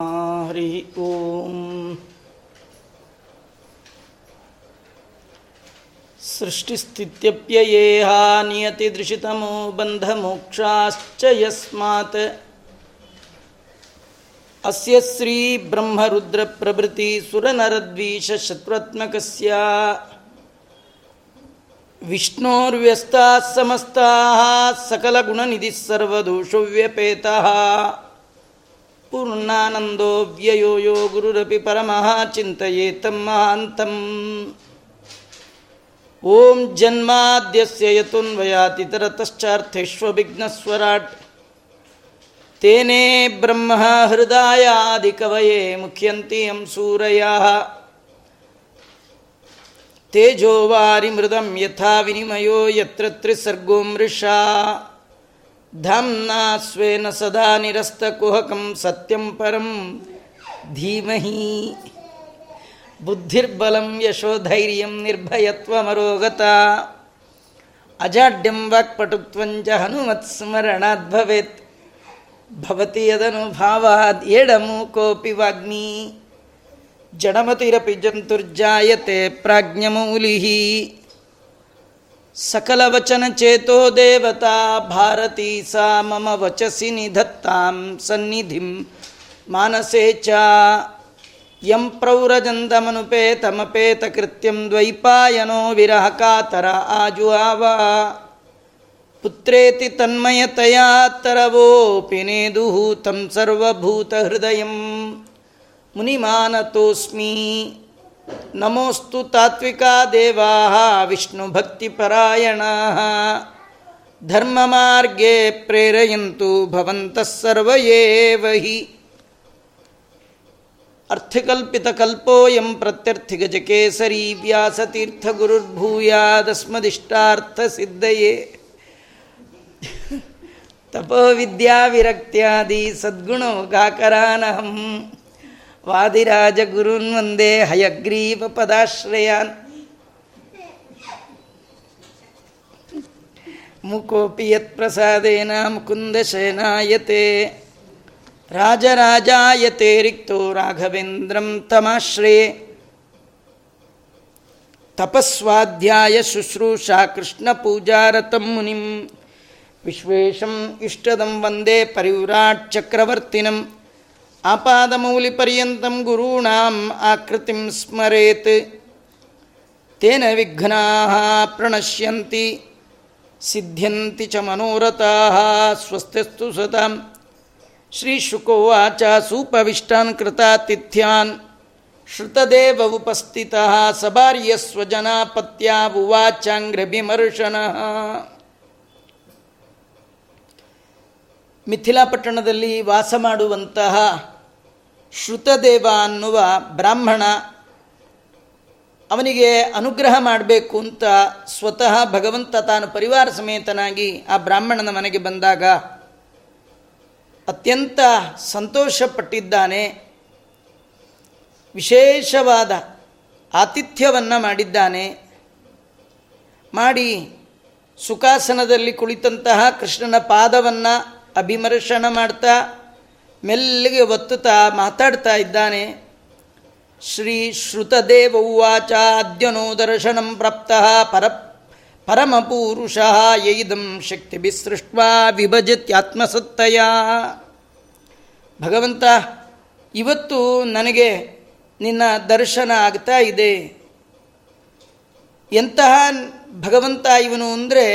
हरिः ॐ सृष्टिस्थित्यप्ययेहा नियतिदृशितमो बन्धमोक्षाश्च यस्मात् अस्य श्रीब्रह्मरुद्रप्रभृतिसुरनरद्वीषशत्रुत्मकस्य विष्णोर्व्यस्ताः समस्ताः सकलगुणनिधिः सर्वदोषव्यपेतः ಪೂರ್ಣಾನಂದೋ ವ್ಯಯೋ ಯೋ ಗುರುರಪಿ ಪರಮಃ ಚಿಂತೆಯೇ ತಮ್ಮಹಾಂತಂ ಓಂ ಜನ್ಮಾದ್ಯಸ್ಯ ಯತುನ್ವಯಾತಿತರತಶ್ಚಾರ್ಥೇಷ್ವಭಿಘ್ನಸ್ವರಾಟ್ ತೇನೇ ಬ್ರಹ್ಮ ಹೃದಯಾದಿಕವಯೇ ಮುಖ್ಯಂತಿ ಎಂ ಸೂರಯ. ತೇಜೋವಾರಿ ಮೃದಂ ಯಥಾ ವಿನಿಮಯೋ ಯತ್ರ ತ್ರಿಸರ್ಗೋ ಮೃಷಾ. धाम्ना स्वेन सदा निरस्तकुहकं सत्यं परं धीमहि बुद्धिर्बलं यशोधैर्यं निर्भयत्वमरोगता अजाड्यं वाक्पटुत्वं च हनुमत्स्मरणात् भवेत् भवति यदनुभावाद् एडमूकोऽपि वाग्मी जडमतिरपि जन्तुर्जायते प्राज्ञमौलिः सकलवचनचेतो देवता भारती सा मम वचसि निधत्तां सन्निधिं मानसे च यं प्रौरजन्तमनुपेतमपेतकृत्यं द्वैपायनो विरहकातर आजुआव पुत्रेति तन्मयतया तरवोऽपि नेदुः तं सर्वभूतहृदयं मुनिमानतोऽस्मि ನಮೋಸ್ತು ತಾತ್ವಿಕಾ ದೇವಾ ಧರ್ಮ ಮಾರ್ಗೇ ಪ್ರೇರೆಯಂತು ಭವಂತಃ ಸರ್ವಯೇವಹಿ. ಅರ್ಥಕಲ್ಪಿತಕಲ್ಪೋಯಂ ಪ್ರತ್ಯರ್ಥಿಗಜಕೇಸರಿ ವ್ಯಾಸತೀರ್ಥಗುರುರ್ಭೂಯಾದಸ್ಮದಿಷ್ಟಾರ್ಥಸಿದ್ಧಯೇ ತಪೋವಿದ್ಯಾವಿರಕ್ತ್ಯಾದಿ ಸದ್ಗುಣೋ ಗಾಕರಾನಹಂ. ವಾದಿರಾಜಗುರುನ್ ವಂದೇ ಹಯಗ್ರೀವ ಪದಾಶ್ರಯಾನ್. ಮುಕೋಪಿ ಯತ್ಪ್ರಸಾದೇನ ಮುಕುಂದಶಯನಾಯತೆ ರಾಜರಾಜಾಯತೆ ರಿಕ್ತೋ ರಾಘವೇಂದ್ರಂ ತಮಾಶ್ರಯೇ. ತಪಸ್ವಾಧ್ಯಾಯ ಶುಶ್ರೂಷಾ ಕೃಷ್ಣ ಪೂಜಾರತಂ ಮುನಿಂ. ವಿಶ್ವೇಶಂ ಇಷ್ಟದಂ ವಂದೇ ಪರಿವ್ರಾಟ್ ಚಕ್ರವರ್ತಿನಂ. ಆಪಾದಮೌಲಿಪರ್ಯಂತಂ ಗುರುಣಾಂ ಆಕೃತಿಂ ಸ್ಮರೆತ್. ತೇನ ವಿಘ್ನಾ ಪ್ರಣಶ್ಯಂತಿ, ಸಿದ್ಧ್ಯಂತಿ ಚ ಮನೋರಥಾ ಸ್ವಸ್ತಿಸ್ತು ಸತಾಂ ಶ್ರೀಶುಕೋವಾಚ ಸೂಪವಿಷ್ಟಾನ್ ಕೃತಾತಿಥ್ಯಾನ್ ಶ್ರತದೇವ ಉಪಸ್ಥಿತ ಸಭಾರ್ಯ ಸ್ವಜನಾಪತ್ಯಾವುವಾಚಾಂಗ್ರಭಿಮರ್ಶನ ಮಿಥಿಲಾಪಟ್ಟಣದಲ್ಲಿ ವಾಸ ಮಾಡುವಂತಹ ಶ್ರುತದೇವ ಅನ್ನುವ ಬ್ರಾಹ್ಮಣ ಅವನಿಗೆ ಅನುಗ್ರಹ ಮಾಡಬೇಕು ಅಂತ ಸ್ವತಃ ಭಗವಂತ ತಾನು ಪರಿವಾರ ಸಮೇತನಾಗಿ ಆ ಬ್ರಾಹ್ಮಣನ ಮನೆಗೆ ಬಂದಾಗ ಅತ್ಯಂತ ಸಂತೋಷಪಟ್ಟಿದ್ದಾನೆ. ವಿಶೇಷವಾದ ಆತಿಥ್ಯವನ್ನು ಮಾಡಿದ್ದಾನೆ. ಮಾಡಿ ಸುಖಾಸನದಲ್ಲಿ ಕುಳಿತಂತಹ ಕೃಷ್ಣನ ಪಾದವನ್ನು ಅಭಿಮರ್ಶನ ಮಾಡ್ತಾ ಮೆಲ್ಲಿಗೆ ಒತ್ತುತ್ತಾ ಮಾತಾಡ್ತಾ ಇದ್ದಾನೆ. ಶ್ರೀ ಶ್ರುತದೇವ ಉವಾಚ, ಅದ್ಯನೋ ದರ್ಶನಂ ಪ್ರಾಪ್ತ, ಪರ ಪರಮಪೂರುಷ ಯೈದಂ ಶಕ್ತಿ ಬಿಸೃಷ್ಟ್ವಾ ವಿಭಜತ್ಯಾತ್ಮಸತ್ತಯ ಭಗವಂತ, ಇವತ್ತು ನನಗೆ ನಿನ್ನ ದರ್ಶನ ಆಗ್ತಾ ಇದೆ. ಎಂತಹ ಭಗವಂತ ಇವನು ಅಂದರೆ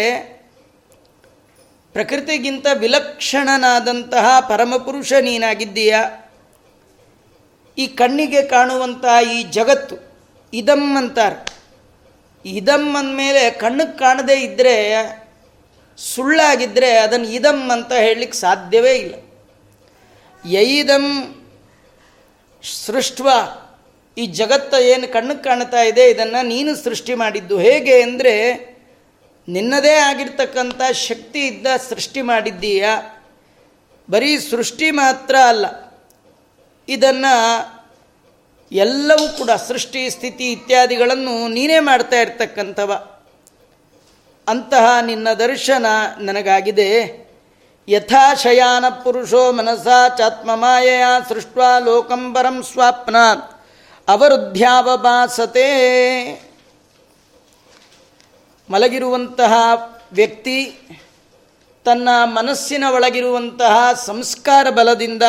ಪ್ರಕೃತಿಗಿಂತ ವಿಲಕ್ಷಣನಾದಂತಹ ಪರಮಪುರುಷ ನೀನಾಗಿದ್ದೀಯ? ಈ ಕಣ್ಣಿಗೆ ಕಾಣುವಂತಹ ಈ ಜಗತ್ತು ಇದಂ ಅಂತಾರೆ. ಇದಂ ಅಂದಮೇಲೆ ಕಣ್ಣಿಗೆ ಕಾಣದೇ ಇದ್ದರೆ ಸುಳ್ಳಾಗಿದ್ದರೆ ಅದನ್ನು ಇದಂ ಅಂತ ಹೇಳಲಿಕ್ಕೆ ಸಾಧ್ಯವೇ ಇಲ್ಲ. ಯೈದಂ ಸೃಷ್ಟ ಈ ಜಗತ್ತ ಏನು ಕಣ್ಣಿಗೆ ಕಾಣ್ತಾ ಇದೆ, ಇದನ್ನು ನೀನು ಸೃಷ್ಟಿ ಮಾಡಿದ್ದು ಹೇಗೆ ಅಂದರೆ ನಿನ್ನದೇ ಆಗಿರ್ತಕ್ಕಂಥ ಶಕ್ತಿ ಇದ್ದ ಸೃಷ್ಟಿ ಮಾಡಿದ್ದೀಯ? ಬರೀ ಸೃಷ್ಟಿ ಮಾತ್ರ ಅಲ್ಲ, ಇದನ್ನು ಎಲ್ಲವೂ ಕೂಡ ಸೃಷ್ಟಿ, ಸ್ಥಿತಿ ಇತ್ಯಾದಿಗಳನ್ನು ನೀನೇ ಮಾಡ್ತಾ ಇರ್ತಕ್ಕಂಥವ. ಅಂತಹ ನಿನ್ನ ದರ್ಶನ ನನಗಾಗಿದೆ. ಯಥಾ ಶಯಾನ ಪುರುಷೋ ಮನಸಾ ಚಾತ್ಮಮಾಯೆಯ ಸೃಷ್ಟ ಲೋಕಂಬರಂ ಸ್ವಾಪ್ನ. ಅವರುದ್ಧ್ಯಾವಭಾಸತೆ ಮಲಗಿರುವಂತಹ ವ್ಯಕ್ತಿ ತನ್ನ ಮನಸ್ಸಿನ ಒಳಗಿರುವಂತಹ ಸಂಸ್ಕಾರ ಬಲದಿಂದ,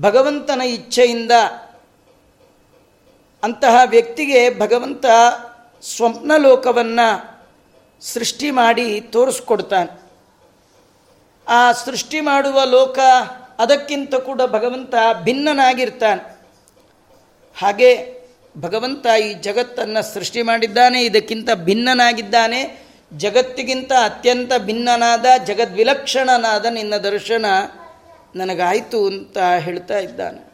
ಭಗವಂತನ ಇಚ್ಛೆಯಿಂದ ಅಂತಹ ವ್ಯಕ್ತಿಗೆ ಭಗವಂತ ಸ್ವಪ್ನ ಲೋಕವನ್ನು ಸೃಷ್ಟಿ ಮಾಡಿ ತೋರಿಸ್ಕೊಡ್ತಾನೆ. ಆ ಸೃಷ್ಟಿ ಮಾಡುವ ಲೋಕ ಅದಕ್ಕಿಂತ ಕೂಡ ಭಗವಂತ ಭಿನ್ನನಾಗಿರ್ತಾನೆ. ಹಾಗೆ ಭಗವಂತ ಈ ಜಗತ್ತನ್ನು ಸೃಷ್ಟಿ ಮಾಡಿದ್ದಾನೆ, ಇದಕ್ಕಿಂತ ಭಿನ್ನನಾಗಿದ್ದಾನೆ, ಜಗತ್ತಿಗಿಂತ ಅತ್ಯಂತ ಭಿನ್ನನಾದ, ಜಗದ್ವಿಲಕ್ಷಣನಾದ ನಿನ್ನ ದರ್ಶನ ನನಗಾಯಿತು ಅಂತ ಹೇಳ್ತಾ ಇದ್ದಾನೆ.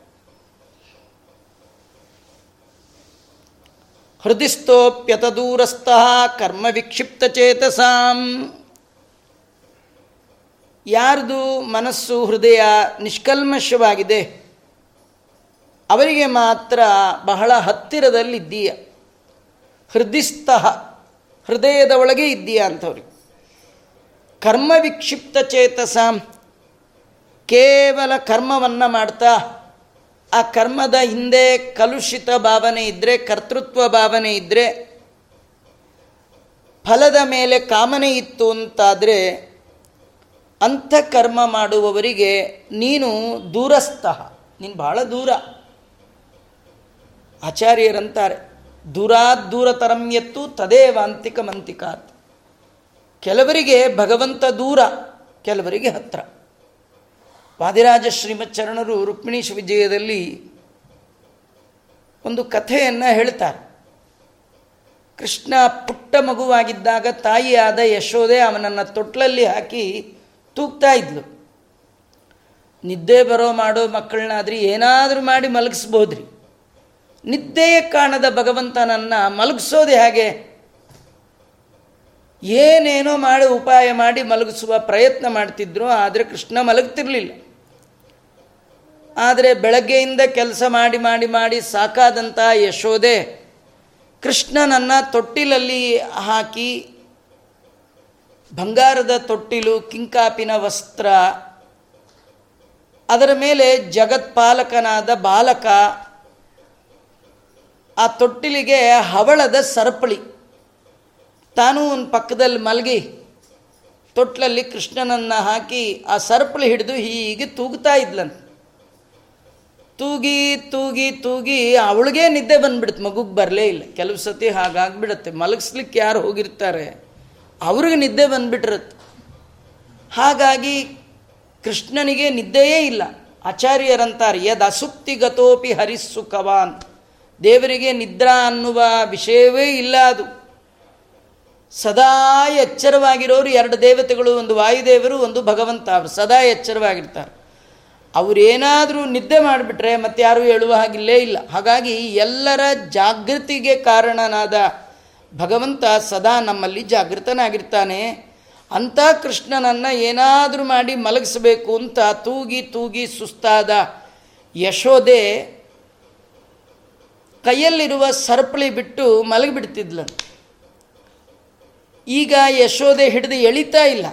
ಹೃದಯಸ್ಥೋಪ್ಯತ ದೂರಸ್ಥಃ ಕರ್ಮ ವಿಕ್ಷಿಪ್ತ ಚೇತಸಾಂ. ಯಾರ್ದು ಮನಸ್ಸು ಹೃದಯ ನಿಷ್ಕಲ್ಮಶವಾಗಿದೆ ಅವರಿಗೆ ಮಾತ್ರ ಬಹಳ ಹತ್ತಿರದಲ್ಲಿದ್ದೀಯ ಹೃದಯಸ್ಥಃ ಹೃದಯದ ಒಳಗೆ ಇದ್ದೀಯ ಅಂಥವ್ರಿಗೆ ಕರ್ಮ ವಿಕ್ಷಿಪ್ತ ಚೇತಸ. ಕೇವಲ ಕರ್ಮವನ್ನು ಮಾಡ್ತಾ, ಆ ಕರ್ಮದ ಹಿಂದೆ ಕಲುಷಿತ ಭಾವನೆ ಇದ್ದರೆ ಕರ್ತೃತ್ವ ಭಾವನೆ ಇದ್ದರೆ ಫಲದ ಮೇಲೆ ಕಾಮನೆ ಇತ್ತು ಅಂತಾದರೆ, ಅಂಥ ಕರ್ಮ ಮಾಡುವವರಿಗೆ ನೀನು ದೂರಸ್ಥ. ನೀನು ಭಾಳ ದೂರ. ಆಚಾರ್ಯರಂತಾರೆ. ದೂರಾತ್ ದೂರತರಂ ಎತ್ತು ವಾಂತಿಕ ಮಂತಿಕಾತ್. ಕೆಲವರಿಗೆ ಭಗವಂತ ದೂರ, ಕೆಲವರಿಗೆ ಹತ್ರ. ವಾದಿರಾಜ ಶ್ರೀಮಚ್ಚರಣರು ರುಕ್ಮಿಣೀಶ್ ವಿಜಯದಲ್ಲಿ ಒಂದು ಕಥೆಯನ್ನು ಹೇಳ್ತಾರೆ. ಕೃಷ್ಣ ಪುಟ್ಟ ಮಗುವಾಗಿದ್ದಾಗ ತಾಯಿಯಾದ ಯಶೋದೆ ಅವನನ್ನು ತೊಟ್ಲಲ್ಲಿ ಹಾಕಿ ತೂಗ್ತಾ ಇದ್ಲು. ನಿದ್ದೆ ಬರೋ ಮಾಡೋ ಮಕ್ಕಳನ್ನಾದ್ರಿ ಏನಾದರೂ ಮಾಡಿ ಮಲಗಿಸ್ಬೋದ್ರಿ. ನಿದ್ದೆಯೇ ಕಾಣದ ಭಗವಂತನನ್ನು ಮಲಗಿಸೋದು ಹೇಗೆ ಏನೇನೋ ಮಾಡಿ ಉಪಾಯ ಮಾಡಿ ಮಲಗಿಸುವ ಪ್ರಯತ್ನ ಮಾಡ್ತಿದ್ರು, ಆದರೆ ಕೃಷ್ಣ ಮಲಗ್ತಿರ್ಲಿಲ್ಲ. ಆದರೆ ಬೆಳಗ್ಗೆಯಿಂದ ಕೆಲಸ ಮಾಡಿ ಮಾಡಿ ಮಾಡಿ ಸಾಕಾದಂಥ ಯಶೋದೆ ಕೃಷ್ಣನನ್ನು ತೊಟ್ಟಿಲಲ್ಲಿ ಹಾಕಿ ಬಂಗಾರದ ತೊಟ್ಟಿಲು, ಕಿಂಕಾಪಿನ ವಸ್ತ್ರ, ಅದರ ಮೇಲೆ ಜಗತ್ಪಾಲಕನಾದ ಬಾಲಕ ಆ ತೊಟ್ಟಿಲಿಗೆ ಹವಳದ ಸರಪಳಿ. ತಾನೂ ಒಂದು ಪಕ್ಕದಲ್ಲಿ ಮಲಗಿ ತೊಟ್ಲಲ್ಲಿ ಕೃಷ್ಣನನ್ನು ಹಾಕಿ ಆ ಸರಪಳಿ ಹಿಡಿದು ಹೀಗೆ ತೂಗುತ್ತಾ ಇದ್ಲಂತ. ತೂಗಿ ತೂಗಿ ತೂಗಿ ಅವಳಿಗೆ ನಿದ್ದೆ ಬಂದ್ಬಿಡುತ್ತೆ, ಮಗುಗೆ ಬರಲೇ ಇಲ್ಲ. ಕೆಲವು ಸತಿ ಹಾಗಾಗ್ಬಿಡುತ್ತೆ, ಮಲಗಿಸ್ಲಿಕ್ಕೆ ಯಾರು ಹೋಗಿರ್ತಾರೆ? ಅವ್ರಿಗೆ ನಿದ್ದೆ ಬಂದ್ಬಿಟ್ಟಿರುತ್ತೆ. ಹಾಗಾಗಿ ಕೃಷ್ಣನಿಗೆ ನಿದ್ದೆಯೇ ಇಲ್ಲ. ಆಚಾರ್ಯರಂತಾರೆ, ಯದ್ ಅಸುಪ್ತಿಗತೋಪಿ ಹರಿಸ್ಸುಖವಾನ್ ದೇವರಿಗೆ ನಿದ್ರಾ ಅನ್ನುವ ವಿಷಯವೇ ಇಲ್ಲ ಅದು. ಸದಾ ಎಚ್ಚರವಾಗಿರೋರು ಎರಡು ದೇವತೆಗಳು, ಒಂದು ವಾಯುದೇವರು, ಒಂದು ಭಗವಂತ. ಅವರು ಸದಾ ಎಚ್ಚರವಾಗಿರ್ತಾರೆ. ಅವರೇನಾದರೂ ನಿದ್ದೆ ಮಾಡಿಬಿಟ್ರೆ ಮತ್ತೆ ಯಾರೂ ಹೇಳುವ ಹಾಗಿಲ್ಲೇ ಇಲ್ಲ. ಹಾಗಾಗಿ ಎಲ್ಲರ ಜಾಗೃತಿಗೆ ಕಾರಣನಾದ ಭಗವಂತ ಸದಾ ನಮ್ಮಲ್ಲಿ ಜಾಗೃತನಾಗಿರ್ತಾನೆ. ಅಂಥ ಕೃಷ್ಣನನ್ನು ಏನಾದರೂ ಮಾಡಿ ಮಲಗಿಸಬೇಕು ಅಂತ ತೂಗಿ ತೂಗಿ ಸುಸ್ತಾದ ಯಶೋದೆ ಕೈಯಲ್ಲಿರುವ ಸರಪಳಿ ಬಿಟ್ಟು ಮಲಗಿಬಿಡ್ತಿದ್ಲು. ಈಗ ಯಶೋದೆ ಹಿಡಿದು ಎಳಿತಾ ಇಲ್ಲ.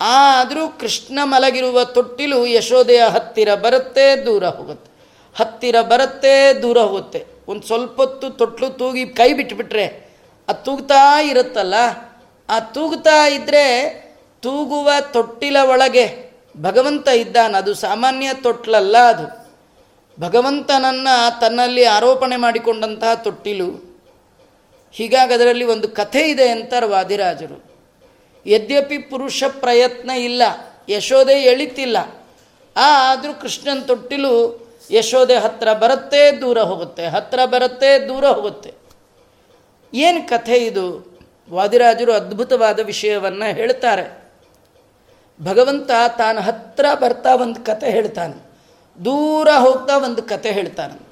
ಆದರೂ ಕೃಷ್ಣ ಮಲಗಿರುವ ತೊಟ್ಟಿಲು ಯಶೋದೆಯ ಹತ್ತಿರ ಬರುತ್ತೆ, ದೂರ ಹೋಗುತ್ತೆ. ಹತ್ತಿರ ಬರುತ್ತೆ, ದೂರ ಹೋಗುತ್ತೆ. ಒಂದು ಸ್ವಲ್ಪ ಹೊತ್ತು ತೊಟ್ಲು ತೂಗಿ ಕೈ ಬಿಟ್ಬಿಟ್ರೆ ಅದು ತೂಗ್ತಾ ಇರುತ್ತಲ್ಲ, ಆ ತೂಗ್ತಾ ಇದ್ದರೆ ತೂಗುವ ತೊಟ್ಟಿಲ ಒಳಗೆ ಭಗವಂತ ಇದ್ದಾನ. ಅದು ಸಾಮಾನ್ಯ ತೊಟ್ಲಲ್ಲ ಅದು. ಭಗವಂತನನ್ನು ತನ್ನಲ್ಲಿ ಆರೋಪಣೆ ಮಾಡಿಕೊಂಡಂತಹ ತೊಟ್ಟಿಲು, ಹೀಗಾಗಿ ಅದರಲ್ಲಿ ಒಂದು ಕಥೆ ಇದೆ ಅಂತಾರೆ ವಾದಿರಾಜರು. ಯದ್ಯಪಿ ಪುರುಷ ಪ್ರಯತ್ನ ಇಲ್ಲ, ಯಶೋದೆ ಎಳಿತಿಲ್ಲ ಆದರೂ ಕೃಷ್ಣನ ತೊಟ್ಟಿಲು ಯಶೋದೆ ಹತ್ತಿರ ಬರುತ್ತೆ ದೂರ ಹೋಗುತ್ತೆ ಹತ್ತಿರ ಬರುತ್ತೆ ದೂರ ಹೋಗುತ್ತೆ. ಏನು ಕಥೆ ಇದು? ವಾದಿರಾಜರು ಅದ್ಭುತವಾದ ವಿಷಯವನ್ನು ಹೇಳ್ತಾರೆ. ಭಗವಂತ ತಾನು ಹತ್ತಿರ ಬರ್ತಾ ಒಂದು ಕತೆ ಹೇಳ್ತಾನೆ. ದೂರ ಹೋಗ್ತಾ ಒಂದು ಕತೆ ಹೇಳ್ತಾನೆ.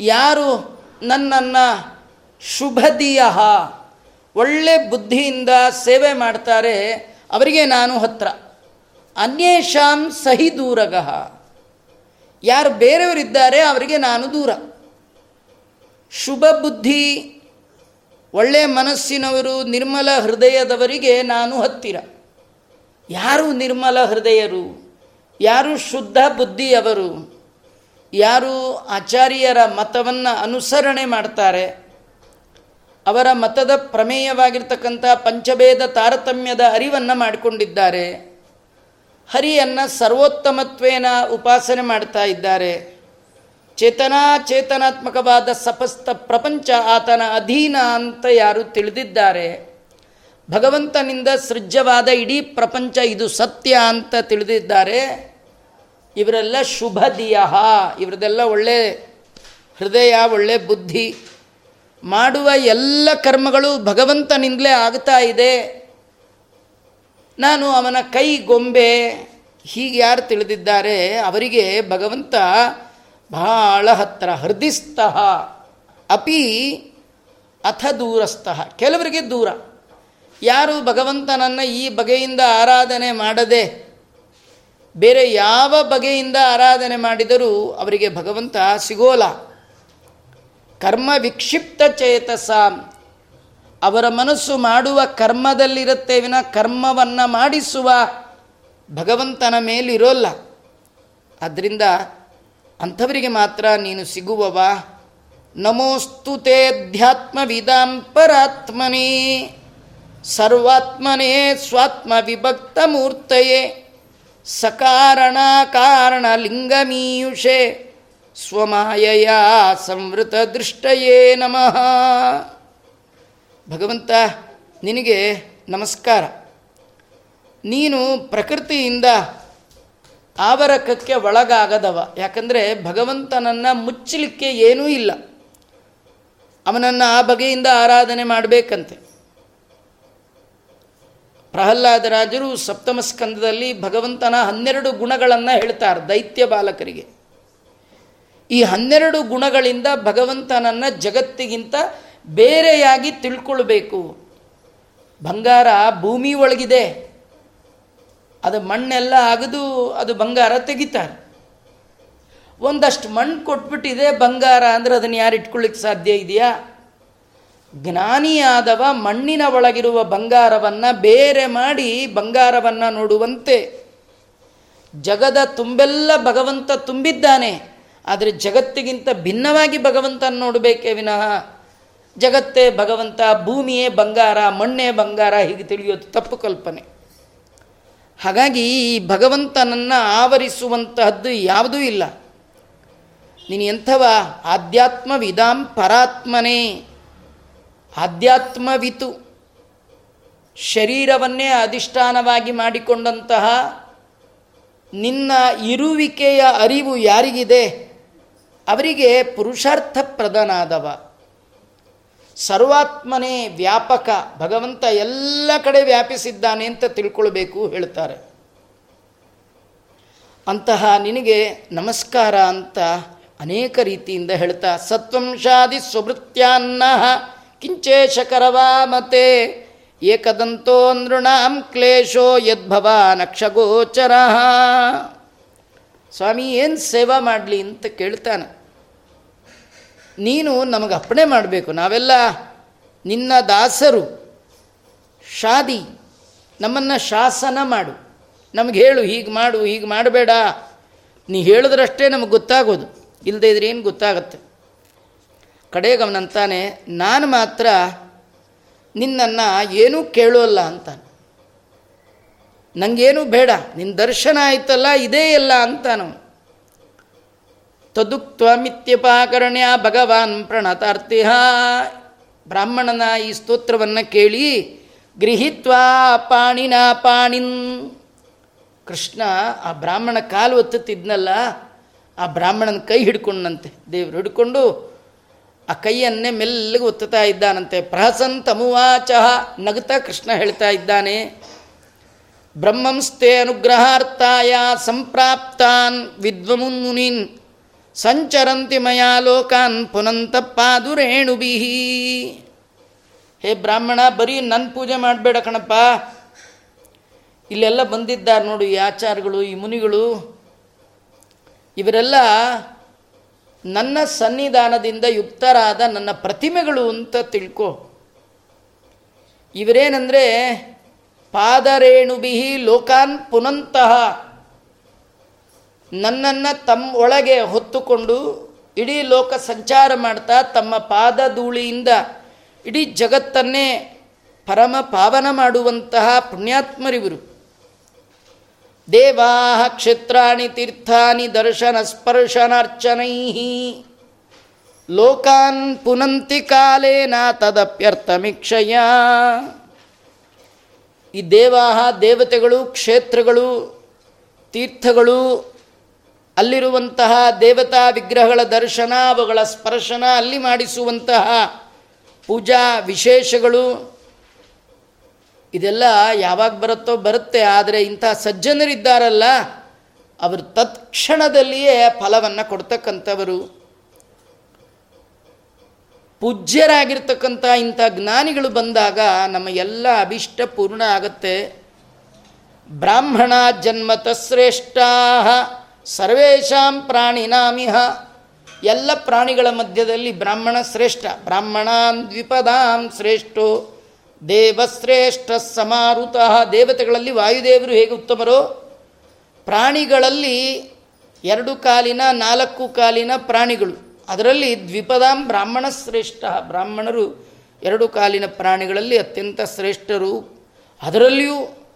ಯಾರು? ನನ್ನನ್ನು ಶುಭದಿಯ ಒಳ್ಳೆ ಬುದ್ಧಿಯಿಂದ ಸೇವೆ ಮಾಡ್ತಾರೆ, ಅವರಿಗೆ ನಾನು ಹತ್ರ. ಅನ್ಯೇಷಾಂ ಸಹಿ ದೂರಗ. ಯಾರು ಬೇರೆಯವರಿದ್ದಾರೆ, ಅವರಿಗೆ ನಾನು ದೂರ. ಶುಭ ಬುದ್ಧಿ ಒಳ್ಳೆಯ ಮನಸ್ಸಿನವರು, ನಿರ್ಮಲ ಹೃದಯದವರಿಗೆ ನಾನು ಹತ್ತಿರ. ಯಾರು ನಿರ್ಮಲ ಹೃದಯರು? ಯಾರು ಶುದ್ಧ ಬುದ್ಧಿಯವರು, ಯಾರು ಆಚಾರ್ಯರ ಮತವನ್ನು ಅನುಸರಣೆ ಮಾಡ್ತಾರೆ, ಅವರ ಮತದ ಪ್ರಮೇಯವಾಗಿರ್ತಕ್ಕಂಥ ಪಂಚಭೇದ ತಾರತಮ್ಯದ ಅರಿವನ್ನು ಮಾಡಿಕೊಂಡಿದ್ದಾರೆ, ಹರಿಯನ್ನು ಸರ್ವೋತ್ತಮತ್ವೇನ ಉಪಾಸನೆ ಮಾಡ್ತಾ ಇದ್ದಾರೆ. ಚೇತನಾಚೇತನಾತ್ಮಕವಾದ ಸಪಸ್ತ ಪ್ರಪಂಚ ಆತನ ಅಧೀನ ಅಂತ ಯಾರು ತಿಳಿದಿದ್ದಾರೆ. ಭಗವಂತನಿಂದ ಸೃಜ್ಯವಾದ ಇಡೀ ಪ್ರಪಂಚ ಇದು ಸತ್ಯ ಅಂತ ತಿಳಿದಿದ್ದಾರೆ. ಇವರೆಲ್ಲ ಶುಭದಿಯ ಇವರದೆಲ್ಲ ಒಳ್ಳೆ ಹೃದಯ, ಒಳ್ಳೆ ಬುದ್ಧಿ. ಮಾಡುವ ಎಲ್ಲ ಕರ್ಮಗಳು ಭಗವಂತನಿಂದಲೇ ಆಗ್ತಾ ಇದೆ. ನಾನು ಅವನ ಕೈ ಗೊಂಬೆ, ಹೀಗೆ ಯಾರು ತಿಳಿದಿದ್ದಾರೆ? ಅವರಿಗೆ ಭಗವಂತ ಬಹಳ ಹತ್ತಿರ ಹೃದಯಸ್ಥಃ ಅಪಿ ಅಥ ದೂರಸ್ಥಃ, ಕೆಲವರಿಗೆ ದೂರ. ಯಾರು ಭಗವಂತನನ್ನು ಈ ಬಗೆಯಿಂದ ಆರಾಧನೆ ಮಾಡದೆ, ಬೇರೆ ಯಾವ ಬಗೆಯಿಂದ ಆರಾಧನೆ ಮಾಡಿದರೂ ಅವರಿಗೆ ಭಗವಂತ ಸಿಗೋಲ್ಲ. ಕರ್ಮ ವಿಕ್ಷಿಪ್ತ ಚೇತಸ. ಅವರ ಮನಸ್ಸು ಮಾಡುವ ಕರ್ಮದಲ್ಲಿರುತ್ತೆ ವಿನ ಕರ್ಮವನ್ನು ಮಾಡಿಸುವ ಭಗವಂತನ ಮೇಲಿರೋಲ್ಲ. ಆದ್ದರಿಂದ ಅಂಥವರಿಗೆ ಮಾತ್ರ ನೀನು ಸಿಗುವವ. ನಮೋಸ್ತುತೆ ತೇಧ್ಯಾತ್ಮವಿದಾಂ ಪರಾತ್ಮನೇ. ಸರ್ವಾತ್ಮನೇ ಸ್ವಾತ್ಮ ವಿಭಕ್ತ ಮೂರ್ತಯೇ ಸಕಾರಣ ಕಾರಣ ಲಿಂಗಮೀಯುಷೆ ಸ್ವಮಾಯಯ ಸಂವೃತ ದೃಷ್ಟಯೇ ನಮಃ. ಭಗವಂತ, ನಿನಗೆ ನಮಸ್ಕಾರ. ನೀನು ಪ್ರಕೃತಿಯಿಂದ ಆವರಕಕ್ಕೆ ಒಳಗಾಗದವ. ಯಾಕಂದರೆ ಭಗವಂತನನ್ನು ಮುಚ್ಚಲಿಕ್ಕೆ ಏನೂ ಇಲ್ಲ. ಅವನನ್ನು ಆ ಬಗೆಯಿಂದ ಆರಾಧನೆ ಮಾಡಬೇಕಂತೆ. ಪ್ರಹ್ಲಾದರಾಜರು ಸಪ್ತಮ ಸ್ಕಂದದಲ್ಲಿ ಭಗವಂತನ ಹನ್ನೆರಡು ಗುಣಗಳನ್ನು ಹೇಳ್ತಾರೆ ದೈತ್ಯ ಬಾಲಕರಿಗೆ. ಈ ಹನ್ನೆರಡು ಗುಣಗಳಿಂದ ಭಗವಂತನನ್ನು ಜಗತ್ತಿಗಿಂತ ಬೇರೆಯಾಗಿ ತಿಳ್ಕೊಳ್ಬೇಕು. ಬಂಗಾರ ಭೂಮಿ ಒಳಗಿದೆ. ಅದು ಮಣ್ಣೆಲ್ಲ ಅಗದು, ಅದು ಬಂಗಾರ ತೆಗಿತಾರೆ. ಒಂದಷ್ಟು ಮಣ್ಣು ಕೊಟ್ಬಿಟ್ಟಿದೆ ಬಂಗಾರ ಅಂದರೆ ಅದನ್ನು ಯಾರು ಇಟ್ಕೊಳ್ಳಿಕ್ಕೆ ಸಾಧ್ಯ ಇದೆಯಾ? ಜ್ಞಾನಿಯಾದವ ಮಣ್ಣಿನ ಒಳಗಿರುವ ಬಂಗಾರವನ್ನು ಬೇರೆ ಮಾಡಿ ಬಂಗಾರವನ್ನು ನೋಡುವಂತೆ. ಜಗದ ತುಂಬೆಲ್ಲ ಭಗವಂತ ತುಂಬಿದ್ದಾನೆ, ಆದರೆ ಜಗತ್ತಿಗಿಂತ ಭಿನ್ನವಾಗಿ ಭಗವಂತನ ನೋಡಬೇಕೇ ವಿನಃ. ಜಗತ್ತೇ ಭಗವಂತ, ಭೂಮಿಯೇ ಬಂಗಾರ, ಮಣ್ಣೇ ಬಂಗಾರ, ಹೀಗೆ ತಿಳಿಯೋದು ತಪ್ಪು ಕಲ್ಪನೆ. ಹಾಗಾಗಿ ಈ ಭಗವಂತನನ್ನು ಆವರಿಸುವಂತಹದ್ದು ಯಾವುದೂ ಇಲ್ಲ. ನೀನು ಎಂಥವ ಆಧ್ಯಾತ್ಮ ವಿಧಾಂ ಪರಾತ್ಮನೇ. ಆಧ್ಯಾತ್ಮವಿತು. ಶರೀರವನ್ನೇ ಅಧಿಷ್ಠಾನವಾಗಿ ಮಾಡಿಕೊಂಡಂತಹ ನಿನ್ನ ಇರುವಿಕೆಯ ಅರಿವು ಯಾರಿಗಿದೆ? ಅವರಿಗೆ ಪುರುಷಾರ್ಥ ಪ್ರಧಾನಾದವ ಸರ್ವಾತ್ಮನೇ ವ್ಯಾಪಕ. ಭಗವಂತ ಎಲ್ಲ ಕಡೆ ವ್ಯಾಪಿಸಿದ್ದಾನೆ ಅಂತ ತಿಳ್ಕೊಳ್ಬೇಕು ಹೇಳ್ತಾರೆ. ಅಂತಹ ನಿನಗೆ ನಮಸ್ಕಾರ ಅಂತ ಅನೇಕ ರೀತಿಯಿಂದ ಹೇಳ್ತಾ, ಸತ್ವಂಶಾದಿ ಸ್ವಭೃತ್ಯಾನ್ನ ಕಿಂಚೇಶಕರವಾ ಮತೆ ಏಕದಂತೋ ನೃಣಾಂ ಕ್ಲೇಶೋ ಯದ್ಭವ ನಕ್ಷಗೋಚರ ಸ್ವಾಮಿ, ಏನು ಸೇವಾ ಮಾಡಲಿ ಅಂತ ಕೇಳ್ತಾನೆ. ನೀನು ನಮಗೆ ಅಪ್ಪಣೆ ಮಾಡಬೇಕು. ನಾವೆಲ್ಲ ನಿನ್ನ ದಾಸರು. ಶಾದಿ. ನಮ್ಮನ್ನು ಶಾಸನ ಮಾಡು. ನಮಗೆ ಹೇಳು, ಹೀಗೆ ಮಾಡು, ಹೀಗೆ ಮಾಡಬೇಡ. ನೀ ಹೇಳಿದ್ರಷ್ಟೇ ನಮಗೆ ಗೊತ್ತಾಗೋದು. ಇಲ್ಲದೇ ಇದ್ರೆ ಏನು ಗೊತ್ತಾಗತ್ತೆ? ಕಡೆಗೆ ನಾನು ಮಾತ್ರ ನಿನ್ನನ್ನು ಏನೂ ಕೇಳೋಲ್ಲ ಅಂತಾನೆ. ನನಗೇನು ಬೇಡ ನಿನ್ನ ದರ್ಶನ ಆಯ್ತಲ್ಲ, ಇದೇ ಇಲ್ಲ ಅಂತಾನು. ತದುಕ್ತ್ವಮಿತ್ಯಪಾಕರ್ಣ್ಯ ಭಗವಾನ್ ಪ್ರಣತಾರ್ತಿಹ. ಬ್ರಾಹ್ಮಣನ ಈ ಸ್ತೋತ್ರವನ್ನು ಕೇಳಿ, ಗೃಹಿತ್ವಾ ಪಾಣಿನ ಪಾಣಿನ್. ಕೃಷ್ಣ ಆ ಬ್ರಾಹ್ಮಣ ಕಾಲು ಒತ್ತುತ್ತಿದ್ನಲ್ಲ, ಆ ಬ್ರಾಹ್ಮಣನ ಕೈ ಹಿಡ್ಕೊಂಡಂತೆ, ದೇವರು ಹಿಡ್ಕೊಂಡು ಆ ಕೈಯನ್ನೇ ಮೆಲ್ಲಗೆ ಒತ್ತುತ್ತಾ ಇದ್ದಾನಂತೆ. ಪ್ರಹಸನ್ ತಮುವಾಚ ನಗುತ್ತಾ ಕೃಷ್ಣ ಹೇಳ್ತಾ ಇದ್ದಾನೆ, ಬ್ರಹ್ಮಂಸ್ತೆ ಅನುಗ್ರಹಾರ್ಥಾಯ ಸಂಪ್ರಾಪ್ತಾನ್ ವಿದ್ವಮುನ್ಮುನೀನ್ ಸಂಚರಂತಿ ಮಯಾ ಲೋಕಾನ್ ಪುನಂತ ಪಾದುರೇಣುಬಿಹಿ ಹೇ ಬ್ರಾಹ್ಮಣ, ಬರೀ ನನ್ನ ಪೂಜೆ ಮಾಡಬೇಡ ಕಣಪ್ಪ. ಇಲ್ಲೆಲ್ಲ ಬಂದಿದ್ದಾರೆ ನೋಡು ಈ ಆಚಾರಗಳು, ಈ ಮುನಿಗಳು. ಇವರೆಲ್ಲ ನನ್ನ ಸನ್ನಿಧಾನದಿಂದ ಯುಕ್ತರಾದ ನನ್ನ ಪ್ರತಿಮೆಗಳು ಅಂತ ತಿಳ್ಕೊ. ಇವರೇನೆಂದರೆ, ಪಾದರೇಣುಬಿಹಿ ಲೋಕಾನ್ ಪುನಂತಹ ನನ್ನನ್ನು ತಮ್ಮ ಒಳಗೆ ಹೊತ್ತುಕೊಂಡು ಇಡೀ ಲೋಕ ಸಂಚಾರ ಮಾಡ್ತಾ ತಮ್ಮ ಪಾದ ಧೂಳಿಯಿಂದ ಇಡೀ ಜಗತ್ತನ್ನೇ ಪರಮ ಪಾವನ ಮಾಡುವಂತಹ ಪುಣ್ಯಾತ್ಮರಿವರು. ದೇವಾ ಕ್ಷೇತ್ರಾಣಿ ತೀರ್ಥಾನಿ ದರ್ಶನ ಸ್ಪರ್ಶನಾರ್ಚನೈ. ಲೋಕಾನ್ ಪುನಂತಿ ಕಾಲೇನ ತದಪ್ಯರ್ಥಮಿಕ್ಷಯ. ಈ ದೇವಾಹ ದೇವತೆಗಳು, ಕ್ಷೇತ್ರಗಳು, ತೀರ್ಥಗಳು, ಅಲ್ಲಿರುವಂತಹ ದೇವತಾ ವಿಗ್ರಹಗಳ ದರ್ಶನ, ಅವುಗಳ ಸ್ಪರ್ಶನ, ಅಲ್ಲಿ ಮಾಡಿಸುವಂತಹ ಪೂಜಾ ವಿಶೇಷಗಳು ಇದೆಲ್ಲ ಯಾವಾಗ ಬರುತ್ತೋ ಬರುತ್ತೆ, ಆದರೆ ಇಂಥ ಸಜ್ಜನರಿದ್ದಾರಲ್ಲ, ಅವರು ತತ್ಕ್ಷಣದಲ್ಲಿಯೇ ಫಲವನ್ನು ಕೊಡ್ತಕ್ಕಂಥವರು. ಪೂಜ್ಯರಾಗಿರ್ತಕ್ಕಂಥ ಇಂಥ ಜ್ಞಾನಿಗಳು ಬಂದಾಗ ನಮ್ಮ ಎಲ್ಲ ಅಭಿಷ್ಟ ಪೂರ್ಣ ಆಗತ್ತೆ. ಬ್ರಾಹ್ಮಣ ಜನ್ಮತ ಶ್ರೇಷ್ಠಾ ಸರ್ವೇಷಾಂ ಪ್ರಾಣಿನಾಮಿಹ. ಎಲ್ಲ ಪ್ರಾಣಿಗಳ ಮಧ್ಯದಲ್ಲಿ ಬ್ರಾಹ್ಮಣ ಶ್ರೇಷ್ಠ, ಬ್ರಾಹ್ಮಣಾನ್ ದ್ವಿಪದಾಂ ಶ್ರೇಷ್ಠೋ. ದೇವಶ್ರೇಷ್ಠ ಸಮಾರುತ ದೇವತೆಗಳಲ್ಲಿ ವಾಯುದೇವರು ಹೇಗೆ ಉತ್ತಮರೋ? ಪ್ರಾಣಿಗಳಲ್ಲಿ ಎರಡು ಕಾಲಿನ, ನಾಲ್ಕು ಕಾಲಿನ ಪ್ರಾಣಿಗಳು. ಅದರಲ್ಲಿ ದ್ವಿಪದಾಂ ಬ್ರಾಹ್ಮಣ ಶ್ರೇಷ್ಠ. ಬ್ರಾಹ್ಮಣರು ಎರಡು ಕಾಲಿನ ಪ್ರಾಣಿಗಳಲ್ಲಿ ಅತ್ಯಂತ ಶ್ರೇಷ್ಠರು. ಅದರಲ್ಲಿಯೂ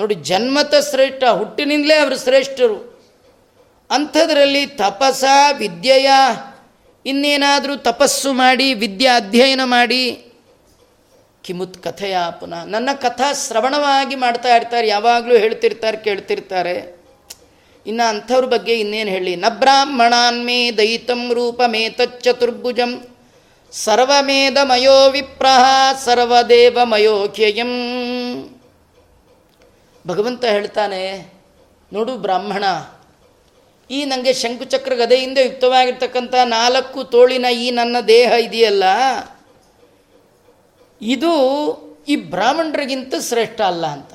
ನೋಡಿ, ಜನ್ಮತ ಶ್ರೇಷ್ಠ, ಹುಟ್ಟಿನಿಂದಲೇ ಅವರು ಶ್ರೇಷ್ಠರು. ಅಂಥದ್ರಲ್ಲಿ ತಪಸ, ವಿದ್ಯೆಯ ಇನ್ನೇನಾದರೂ ತಪಸ್ಸು ಮಾಡಿ, ವಿದ್ಯೆ ಅಧ್ಯಯನ ಮಾಡಿ ಕಿಮುತ್ ಕಥೆಯ ಪುನಃ. ನನ್ನ ಕಥಾ ಶ್ರವಣವಾಗಿ ಮಾಡ್ತಾ ಇರ್ತಾರೆ, ಯಾವಾಗಲೂ ಹೇಳ್ತಿರ್ತಾರೆ, ಕೇಳ್ತಿರ್ತಾರೆ. ಇನ್ನು ಅಂಥವ್ರ ಬಗ್ಗೆ ಇನ್ನೇನು ಹೇಳಿ. ನ ಬ್ರಾಹ್ಮಣಾನ್ಮೇ ದಯಿತಂ ರೂಪಮೇತಚ್ಚತುರ್ಭುಜಂ ಸರ್ವಮೇಧಮಯೋ ವಿಪ್ರಹ ಸರ್ವದೇವಮಯೋಖ್ಯಯಂ ಭಗವಂತ ಹೇಳ್ತಾನೆ, ನೋಡು ಬ್ರಾಹ್ಮಣ, ಈ ನನಗೆ ಶಂಕುಚಕ್ರ ಗದೆಯಿಂದ ಯುಕ್ತವಾಗಿರ್ತಕ್ಕಂಥ ನಾಲ್ಕು ತೋಳಿನ ಈ ನನ್ನ ದೇಹ ಇದೆಯಲ್ಲ ಇದು ಈ ಬ್ರಾಹ್ಮಣರಿಗಿಂತ ಶ್ರೇಷ್ಠ ಅಲ್ಲ ಅಂತ.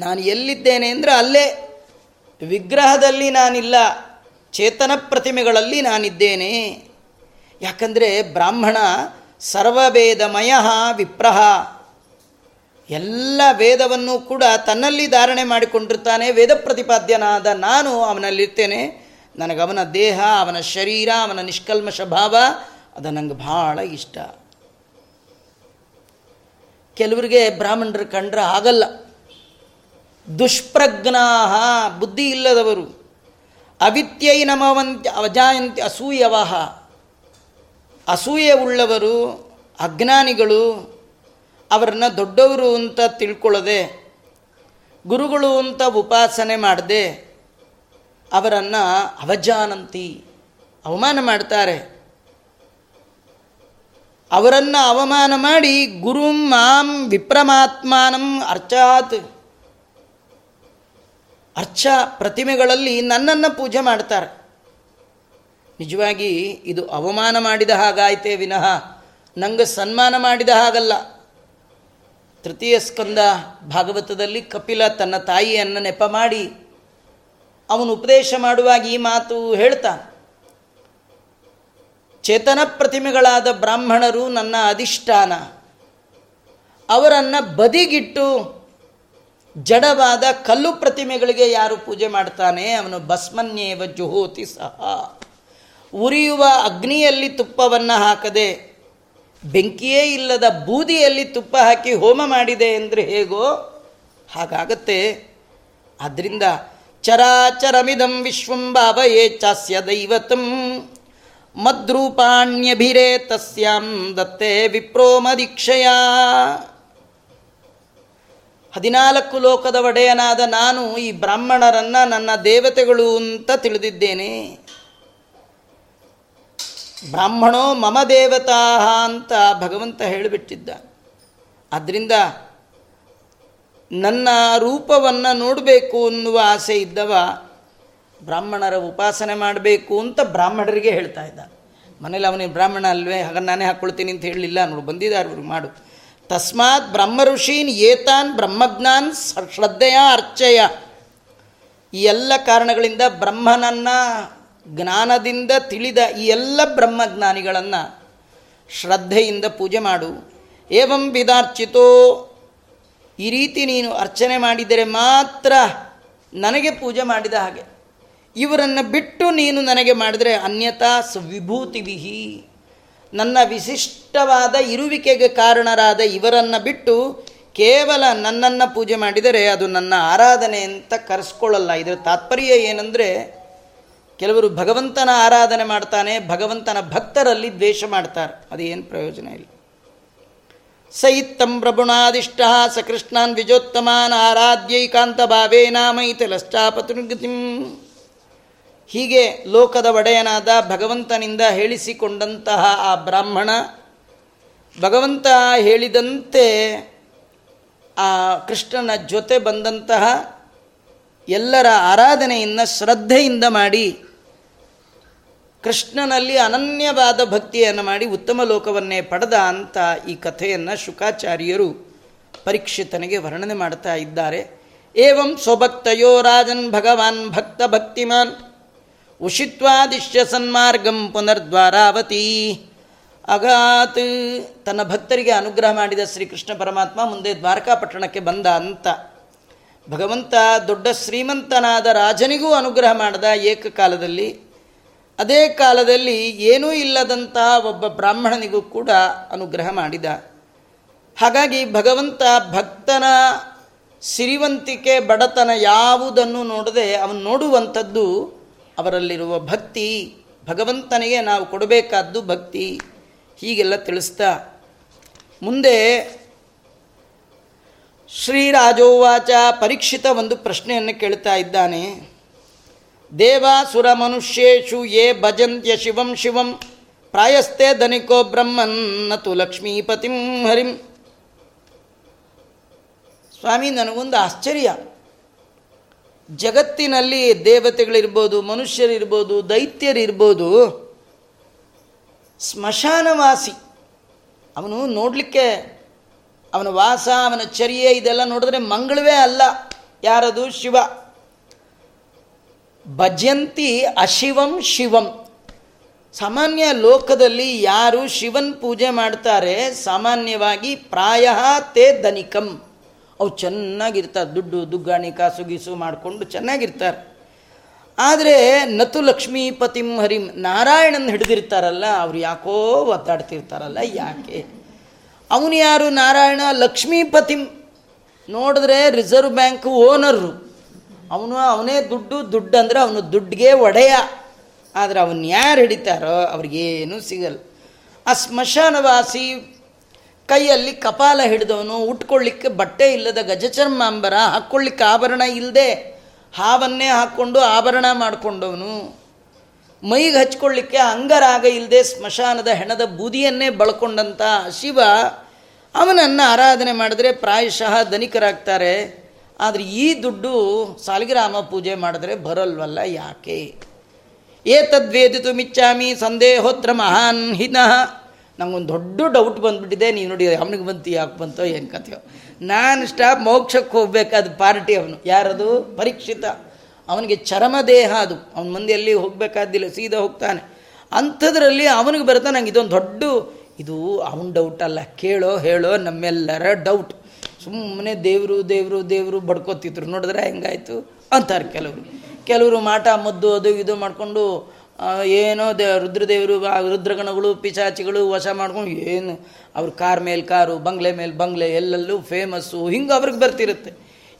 ನಾನು ಎಲ್ಲಿದ್ದೇನೆ ಅಂದರೆ ಅಲ್ಲೇ ವಿಗ್ರಹದಲ್ಲಿ ನಾನಿಲ್ಲ, ಚೇತನ ಪ್ರತಿಮೆಗಳಲ್ಲಿ ನಾನಿದ್ದೇನೆ. ಯಾಕಂದರೆ ಬ್ರಾಹ್ಮಣ ಸರ್ವಭೇದಮಯ ವಿಪ್ರಹ. ಎಲ್ಲ ವೇದವನ್ನು ಕೂಡ ತನ್ನಲ್ಲಿ ಧಾರಣೆ ಮಾಡಿಕೊಂಡಿರ್ತಾನೆ, ವೇದ ಪ್ರತಿಪಾದ್ಯನಾದ ನಾನು ಅವನಲ್ಲಿರ್ತೇನೆ. ಅವನ ದೇಹ, ಅವನ ಶರೀರ, ಅವನ ನಿಷ್ಕಲ್ಮಶ ಭಾವ, ಅದು ನಂಗೆ ಭಾಳ ಇಷ್ಟ. ಕೆಲವರಿಗೆ ಬ್ರಾಹ್ಮಣರು ಕಂಡ್ರೆ ಆಗಲ್ಲ. ದುಷ್ಪ್ರಜ್ಞಾಹ, ಬುದ್ಧಿ ಇಲ್ಲದವರು. ಅವಿತ್ಯೈ ನಮವಂತಿ ಅವಜಾಯಂತಿ ಅಸೂಯವಹ. ಅಸೂಯೆ ಉಳ್ಳವರು ಅಜ್ಞಾನಿಗಳು, ಅವರನ್ನ ದೊಡ್ಡವರು ಅಂತ ತಿಳ್ಕೊಳ್ಳದೆ, ಗುರುಗಳು ಅಂತ ಉಪಾಸನೆ ಮಾಡದೆ, ಅವರನ್ನು ಅವಜಾನಂತಿ, ಅವಮಾನ ಮಾಡ್ತಾರೆ. ಅವರನ್ನು ಅವಮಾನ ಮಾಡಿ, ಗುರುಂ ಮಾಂ ವಿಪ್ರಮಾತ್ಮಾನಂ ಅರ್ಚಾತ್. ಅರ್ಚ ಪ್ರತಿಮೆಗಳಲ್ಲಿ ನನ್ನನ್ನು ಪೂಜೆ ಮಾಡ್ತಾರೆ. ನಿಜವಾಗಿ ಇದು ಅವಮಾನ ಮಾಡಿದ ಹಾಗಾಯ್ತೇ ವಿನಃ, ನಂಗೆ ಸನ್ಮಾನ ಮಾಡಿದ ಹಾಗಲ್ಲ. ತೃತೀಯ ಸ್ಕಂದ ಭಾಗವತದಲ್ಲಿ ಕಪಿಲ ತನ್ನ ತಾಯಿಯನ್ನು ನೆಪ ಮಾಡಿ, ಅವನು ಉಪದೇಶ ಮಾಡುವಾಗ ಈ ಮಾತು ಹೇಳ್ತಾನೆ. ಚೇತನ ಪ್ರತಿಮೆಗಳಾದ ಬ್ರಾಹ್ಮಣರು ನನ್ನ ಅಧಿಷ್ಠಾನ. ಅವರನ್ನು ಬದಿಗಿಟ್ಟು ಜಡವಾದ ಕಲ್ಲು ಪ್ರತಿಮೆಗಳಿಗೆ ಯಾರು ಪೂಜೆ ಮಾಡ್ತಾನೆ? ಅವನು ಭಸ್ಮನ್ಯೇವ ಜುಹೋತಿ ಸಹ. ಉರಿಯುವ ಅಗ್ನಿಯಲ್ಲಿ ತುಪ್ಪವನ್ನು ಹಾಕದೆ, ಬೆಂಕಿಯೇ ಇಲ್ಲದ ಬೂದಿಯಲ್ಲಿ ತುಪ್ಪ ಹಾಕಿ ಹೋಮ ಮಾಡಿದೆ ಎಂದರೆ ಹೇಗೋ? ಹಾಗಾಗತ್ತೆ. ಆದ್ದರಿಂದ ಚರಾಚರಮಿದಂ ವಿಶ್ವಂ ಭಾವಯೇ ಚಾಸ್ಯ ದೈವತಂ. ಮದ್ರೂಪಾಣ್ಯಭಿರೇ ತಸ್ಯಾಂ ದತ್ತೆ ವಿಪ್ರೋಮದೀಕ್ಷಯ. ಹದಿನಾಲ್ಕು ಲೋಕದ ಒಡೆಯನಾದ ನಾನು ಈ ಬ್ರಾಹ್ಮಣರನ್ನು ನನ್ನ ದೇವತೆಗಳು ಅಂತ ತಿಳಿದಿದ್ದೇನೆ. ಬ್ರಾಹ್ಮಣೋ ಮಮ ದೇವತಾ ಅಂತ ಭಗವಂತ ಹೇಳಿಬಿಟ್ಟಿದ್ದ. ಆದ್ದರಿಂದ ನನ್ನ ರೂಪವನ್ನು ನೋಡಬೇಕು ಅನ್ನುವ ಆಸೆ ಇದ್ದವ ಬ್ರಾಹ್ಮಣರ ಉಪಾಸನೆ ಮಾಡಬೇಕು ಅಂತ ಬ್ರಾಹ್ಮಣರಿಗೆ ಹೇಳ್ತಾ ಇದ್ದ. ಮನೇಲಿ ಅವನಿಗೆ, ಬ್ರಾಹ್ಮಣ ಅಲ್ವೇ ಹಾಗೆ ನಾನೇ ಹಾಕ್ಕೊಳ್ತೀನಿ ಅಂತ ಹೇಳಲಿಲ್ಲ. ನೋಡು ಬಂದಿದ್ದಾರೆ ಇವ್ರಿಗೆ ಮಾಡು. ತಸ್ಮಾತ್ ಬ್ರಹ್ಮ ಋಷೀನ್ ಏತಾನ್ ಬ್ರಹ್ಮಜ್ಞಾನ್ ಶ್ರದ್ಧೆಯ ಅರ್ಚಯ. ಈ ಎಲ್ಲ ಕಾರಣಗಳಿಂದ ಬ್ರಹ್ಮನನ್ನು ಜ್ಞಾನದಿಂದ ತಿಳಿದ ಈ ಎಲ್ಲ ಬ್ರಹ್ಮಜ್ಞಾನಿಗಳನ್ನು ಶ್ರದ್ಧೆಯಿಂದ ಪೂಜೆ ಮಾಡು. ಏವಂ ವಿದಾರ್ಚಿತೋ, ಈ ರೀತಿ ನೀನು ಅರ್ಚನೆ ಮಾಡಿದರೆ ಮಾತ್ರ ನನಗೆ ಪೂಜೆ ಮಾಡಿದ ಹಾಗೆ. ಇವರನ್ನು ಬಿಟ್ಟು ನೀನು ನನಗೆ ಮಾಡಿದರೆ ಅನ್ಯತಾ ವಿಭೂತಿವಿಹಿ ನನ್ನ ವಿಶಿಷ್ಟವಾದ ಇರುವಿಕೆಗೆ ಕಾರಣರಾದ ಇವರನ್ನು ಬಿಟ್ಟು ಕೇವಲ ನನ್ನನ್ನು ಪೂಜೆ ಮಾಡಿದರೆ ಅದು ನನ್ನ ಆರಾಧನೆ ಅಂತ ಕರೆಸ್ಕೊಳ್ಳಲ್ಲ. ಇದರ ತಾತ್ಪರ್ಯ ಏನಂದರೆ, ಕೆಲವರು ಭಗವಂತನ ಆರಾಧನೆ ಮಾಡ್ತಾನೆ, ಭಗವಂತನ ಭಕ್ತರಲ್ಲಿ ದ್ವೇಷ ಮಾಡ್ತಾರೆ. ಅದೇನು ಪ್ರಯೋಜನ ಇಲ್ಲ. ಸ ಇತ್ತಂ ಪ್ರಭುಣಾದಿಷ್ಟ ಕೃಷ್ಣಾನ್ ವಿಜೋತ್ತಮಾನ್ ಆರಾಧ್ಯೈಕಾಂತ ಭಾವೇನಾಮೈತಲಶ್ಚಾಪತೃಗತಿಂ ಹೀಗೆ ಲೋಕದ ಒಡೆಯನಾದ ಭಗವಂತನಿಂದ ಹೇಳಿಸಿಕೊಂಡಂತಹ ಆ ಬ್ರಾಹ್ಮಣ, ಭಗವಂತ ಹೇಳಿದಂತೆ ಆ ಕೃಷ್ಣನ ಜೊತೆ ಬಂದಂತಹ ಎಲ್ಲರ ಆರಾಧನೆಯನ್ನು ಶ್ರದ್ಧೆಯಿಂದ ಮಾಡಿ, ಕೃಷ್ಣನಲ್ಲಿ ಅನನ್ಯವಾದ ಭಕ್ತಿಯನ್ನು ಮಾಡಿ ಉತ್ತಮ ಲೋಕವನ್ನೇ ಪಡೆದ ಅಂತ ಈ ಕಥೆಯನ್ನು ಶುಕಾಚಾರ್ಯರು ಪರೀಕ್ಷಿತನಿಗೆ ವರ್ಣನೆ ಮಾಡ್ತಾ ಇದ್ದಾರೆ. ಏವಂ ಸ್ವಭಕ್ತಯೋ ರಾಜನ್ ಭಗವಾನ್ ಭಕ್ತ ಭಕ್ತಿಮಾನ್. ಉಷಿತ್ವಾದಿಶ್ಯ ಸನ್ಮಾರ್ಗಂ ಪುನರ್ದ್ವಾರಾವತಿ. ಅಗಾತ್ ತನ್ನ ಭಕ್ತರಿಗೆ ಅನುಗ್ರಹ ಮಾಡಿದ ಶ್ರೀಕೃಷ್ಣ ಪರಮಾತ್ಮ ಮುಂದೆ ದ್ವಾರಕಾಪಟ್ಟಣಕ್ಕೆ ಬಂದ ಅಂತ. ಭಗವಂತ ದೊಡ್ಡ ಶ್ರೀಮಂತನಾದ ರಾಜನಿಗೂ ಅನುಗ್ರಹ ಮಾಡಿದ ಏಕಕಾಲದಲ್ಲಿ. ಅದೇ ಕಾಲದಲ್ಲಿ ಏನೂ ಇಲ್ಲದಂತಹ ಒಬ್ಬ ಬ್ರಾಹ್ಮಣನಿಗೂ ಕೂಡ ಅನುಗ್ರಹ ಮಾಡಿದ. ಹಾಗಾಗಿ ಭಗವಂತ ಭಕ್ತನ ಸಿರಿವಂತಿಕೆ ಬಡತನ ಯಾವುದನ್ನು ನೋಡದೆ ಅವನು ನೋಡುವಂಥದ್ದು ಅವರಲ್ಲಿರುವ ಭಕ್ತಿ, ಭಗವಂತನಿಗೆ ನಾವು ಕೊಡಬೇಕಾದ್ದು ಭಕ್ತಿ, ಹೀಗೆಲ್ಲ ತಿಳಿಸ್ತಾ. ಮುಂದೆ ಶ್ರೀರಾಜೋವಾಚ ಪರೀಕ್ಷಿತ ಒಂದು ಪ್ರಶ್ನೆಯನ್ನು ಕೇಳ್ತಾ ಇದ್ದಾನೆ. ದೇವಾಸುರ ಮನುಷ್ಯೇಶು ಯೇ ಭಜಂತ್ಯ ಶಿವಂ ಶಿವಂ ಪ್ರಾಯಸ್ತೆ ಧನಿಕೋ ಬ್ರಹ್ಮನ್ ನತು ಲಕ್ಷ್ಮೀಪತಿಂ ಹರಿಂ. ಸ್ವಾಮಿ, ನನಗೊಂದು ಆಶ್ಚರ್ಯ. ಜಗತ್ತಿನಲ್ಲಿ ದೇವತೆಗಳಿರ್ಬೋದು, ಮನುಷ್ಯರಿರ್ಬೋದು, ದೈತ್ಯರಿರ್ಬೋದು, ಸ್ಮಶಾನವಾಸಿ. ಅವನು ನೋಡಲಿಕ್ಕೆ, ಅವನ ವಾಸ, ಅವನ ಚರ್ಯೆ ಇದೆಲ್ಲ ನೋಡಿದ್ರೆ ಮಂಗಳವೇ ಅಲ್ಲ. ಯಾರದು? ಶಿವ. ಭಜಂತಿ ಅಶಿವಂ ಶಿವಂ. ಸಾಮಾನ್ಯ ಲೋಕದಲ್ಲಿ ಯಾರು ಶಿವನ್ ಪೂಜೆ ಮಾಡ್ತಾರೆ, ಸಾಮಾನ್ಯವಾಗಿ ಪ್ರಾಯ ತೇ ಧನಿಕಂ. ಅವು ಚೆನ್ನಾಗಿರ್ತಾರೆ. ದುಡ್ಡು, ದುಗ್ಗಾಣಿ, ಕಾಸು, ಗೀಸು ಮಾಡಿಕೊಂಡು ಚೆನ್ನಾಗಿರ್ತಾರೆ. ಆದರೆ ನತು ಲಕ್ಷ್ಮೀಪತಿಂ ಹರಿಂ ನಾರಾಯಣನ ಹಿಡಿದಿರ್ತಾರಲ್ಲ, ಅವ್ರು ಯಾಕೋ ಒತ್ತಾಡ್ತಿರ್ತಾರಲ್ಲ ಯಾಕೆ? ಅವನು ಯಾರು ನಾರಾಯಣ? ಲಕ್ಷ್ಮೀಪತಿಂ ನೋಡಿದ್ರೆ ರಿಸರ್ವ್ ಬ್ಯಾಂಕ್ ಓನರು. ಅವನು ಅವನೇ ದುಡ್ಡು ದುಡ್ಡು ಅಂದರೆ ಅವನು ದುಡ್ಡಿಗೆ ಒಡೆಯ. ಆದರೆ ಅವನ್ನ ಯಾರು ಹಿಡಿತಾರೋ ಅವ್ರಿಗೇನು ಸಿಗಲ್ಲ. ಆ ಸ್ಮಶಾನವಾಸಿ ಕೈಯಲ್ಲಿ ಕಪಾಲ ಹಿಡಿದವನು, ಉಟ್ಕೊಳ್ಳಿಕ್ಕೆ ಬಟ್ಟೆ ಇಲ್ಲದ ಗಜಚರ್ಮಾಂಬರ ಹಾಕ್ಕೊಳ್ಳಿಕ್ಕೆ ಆಭರಣ ಇಲ್ಲದೆ ಹಾವನ್ನೇ ಹಾಕ್ಕೊಂಡು ಆಭರಣ ಮಾಡಿಕೊಂಡವನು. ಮೈಗೆ ಹಚ್ಕೊಳ್ಳಿಕ್ಕೆ ಅಂಗರಾಗ ಇಲ್ಲದೆ ಸ್ಮಶಾನದ ಹೆಣದ ಬೂದಿಯನ್ನೇ ಬಳಕೊಂಡಂಥ ಶಿವ ಅವನನ್ನು ಆರಾಧನೆ ಮಾಡಿದ್ರೆ ಪ್ರಾಯಶಃ ಧನಿಕರಾಗ್ತಾರೆ. ಆದರೆ ಈ ದುಡ್ಡು ಸಾಲಿಗ್ರಾಮ ಪೂಜೆ ಮಾಡಿದ್ರೆ ಬರಲ್ವಲ್ಲ ಯಾಕೆ? ಏತದ್ವೇದಿತು ಮಿಚ್ಚಾಮಿ ಸಂದೇಹೋತ್ರ ಮಹಾನ್ ಹಿನಃ. ನಂಗೊಂದು ದೊಡ್ಡ ಡೌಟ್ ಬಂದುಬಿಟ್ಟಿದೆ ನೀವು ನೋಡಿ ಅವನಿಗೆ ಬಂತು ಯಾಕೆ ಬಂತೋ ಏನು ಕಥೆಯೋ. ನಾನು ಸ್ಟಾಪ್ ಮೋಕ್ಷಕ್ಕೆ ಹೋಗ್ಬೇಕಾದ ಪಾರ್ಟಿ ಅವನು. ಯಾರದು? ಪರೀಕ್ಷಿತ. ಅವನಿಗೆ ಚರಮ ದೇಹ ಅದು. ಅವನ ಮಂದಿಯಲ್ಲಿ ಹೋಗಬೇಕಾದಿಲ್ಲ ಸೀದಾ ಹೋಗ್ತಾನೆ. ಅಂಥದ್ರಲ್ಲಿ ಅವನಿಗೆ ಬರುತ್ತೆ, ನಂಗೆ ಇದೊಂದು ದೊಡ್ಡ, ಇದು ಅವನ ಡೌಟ್ ಅಲ್ಲ, ಕೇಳೋ, ಹೇಳೋ ನಮ್ಮೆಲ್ಲರ ಡೌಟ್ ಸುಮ್ಮನೆ ದೇವರು ದೇವರು ದೇವರು ಬಡ್ಕೋತಿದ್ರು. ನೋಡಿದ್ರೆ ಹೆಂಗಾಯ್ತು? ಅಂತಾರೆ ಕೆಲವರು. ಕೆಲವರು ಮಾಟ, ಮದ್ದು, ಅದು, ಇದು ಮಾಡಿಕೊಂಡು ಏನೋ ದೇ, ರುದ್ರದೇವರು ರುದ್ರಗಣಗಳು ಪಿಚಾಚಿಗಳು ವಶ ಮಾಡ್ಕೊಂಡು ಏನು, ಅವ್ರ ಕಾರ್ ಮೇಲೆ ಕಾರು, ಬಂಗ್ಲೆ ಮೇಲೆ ಬಂಗ್ಲೆ ಎಲ್ಲೆಲ್ಲೂ ಫೇಮಸ್ಸು ಹಿಂಗೆ ಅವ್ರಿಗೆ ಬರ್ತಿರುತ್ತೆ.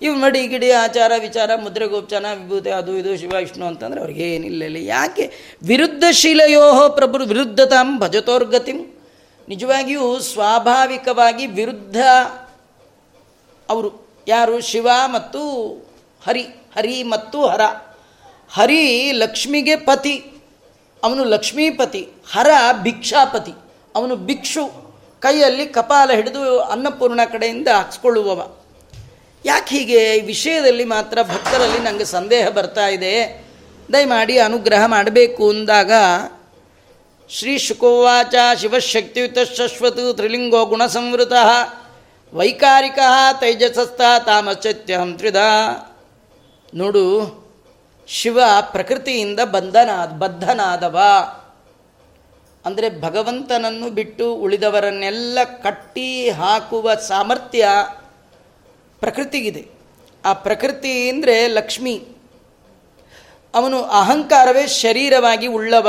ಇವು ಮಡಿ ಗಿಡಿ ಆಚಾರ ವಿಚಾರ, ಮುದ್ರೆ ಗೋಪಚಾರ ವಿಭೂತಿ, ಅದು ಇದು, ಶಿವ, ವಿಷ್ಣು ಅಂತಂದ್ರೆ ಅವ್ರಿಗೆ ಏನಿಲ್ಲ ಇಲ್ಲ ಯಾಕೆ? ವಿರುದ್ಧ ಶಿಲೆಯೋ ಪ್ರಭು ವಿರುದ್ಧತಾಂ ಭಜತೋರ್ಗತಿಂ. ನಿಜವಾಗಿಯೂ ಸ್ವಾಭಾವಿಕವಾಗಿ ವಿರುದ್ಧ ಅವರು ಯಾರು? ಶಿವ ಮತ್ತು ಹರಿ ಹರಿ ಮತ್ತು ಹರ. ಹರಿ ಲಕ್ಷ್ಮಿಗೆ ಪತಿ. ಅವನು ಲಕ್ಷ್ಮೀಪತಿ, ಹರ ಭಿಕ್ಷಾಪತಿ. ಅವನು ಭಿಕ್ಷು, ಕೈಯಲ್ಲಿ ಕಪಾಲ ಹಿಡಿದು ಅನ್ನಪೂರ್ಣ ಕಡೆಯಿಂದ ಹಾಕ್ಸ್ಕೊಳ್ಳುವವ. ಯಾಕೆ ಹೀಗೆ? ಈ ವಿಷಯದಲ್ಲಿ ಮಾತ್ರ ಭಕ್ತರಲ್ಲಿ ನನಗೆ ಸಂದೇಹ ಬರ್ತಾ ಇದೆ. ದಯಮಾಡಿ ಅನುಗ್ರಹ ಮಾಡಬೇಕು ಅಂದಾಗ, ಶ್ರೀ ಶುಕೋವಾಚ ಶಿವಶಕ್ತಿಯುತ ಶಶ್ವತು ತ್ರಿಲಿಂಗೋ ಗುಣಸಂವೃತ ವೈಕಾರಿಕ ತೈಜಸಸ್ಥ ತಾಮಶ್ಚತ್ಯಹಂ ತ್ರಿಧ ನೋಡು ಶಿವ ಪ್ರಕೃತಿಯಿಂದ ಬಂಧನಾದ ಬದ್ಧನಾದವ. ಅಂದರೆ ಭಗವಂತನನ್ನು ಬಿಟ್ಟು ಉಳಿದವರನ್ನೆಲ್ಲ ಕಟ್ಟಿ ಹಾಕುವ ಸಾಮರ್ಥ್ಯ ಪ್ರಕೃತಿಗಿದೆ. ಆ ಪ್ರಕೃತಿ ಅಂದರೆ ಲಕ್ಷ್ಮಿ. ಅವನು ಅಹಂಕಾರವೇ ಶರೀರವಾಗಿ ಉಳ್ಳವ.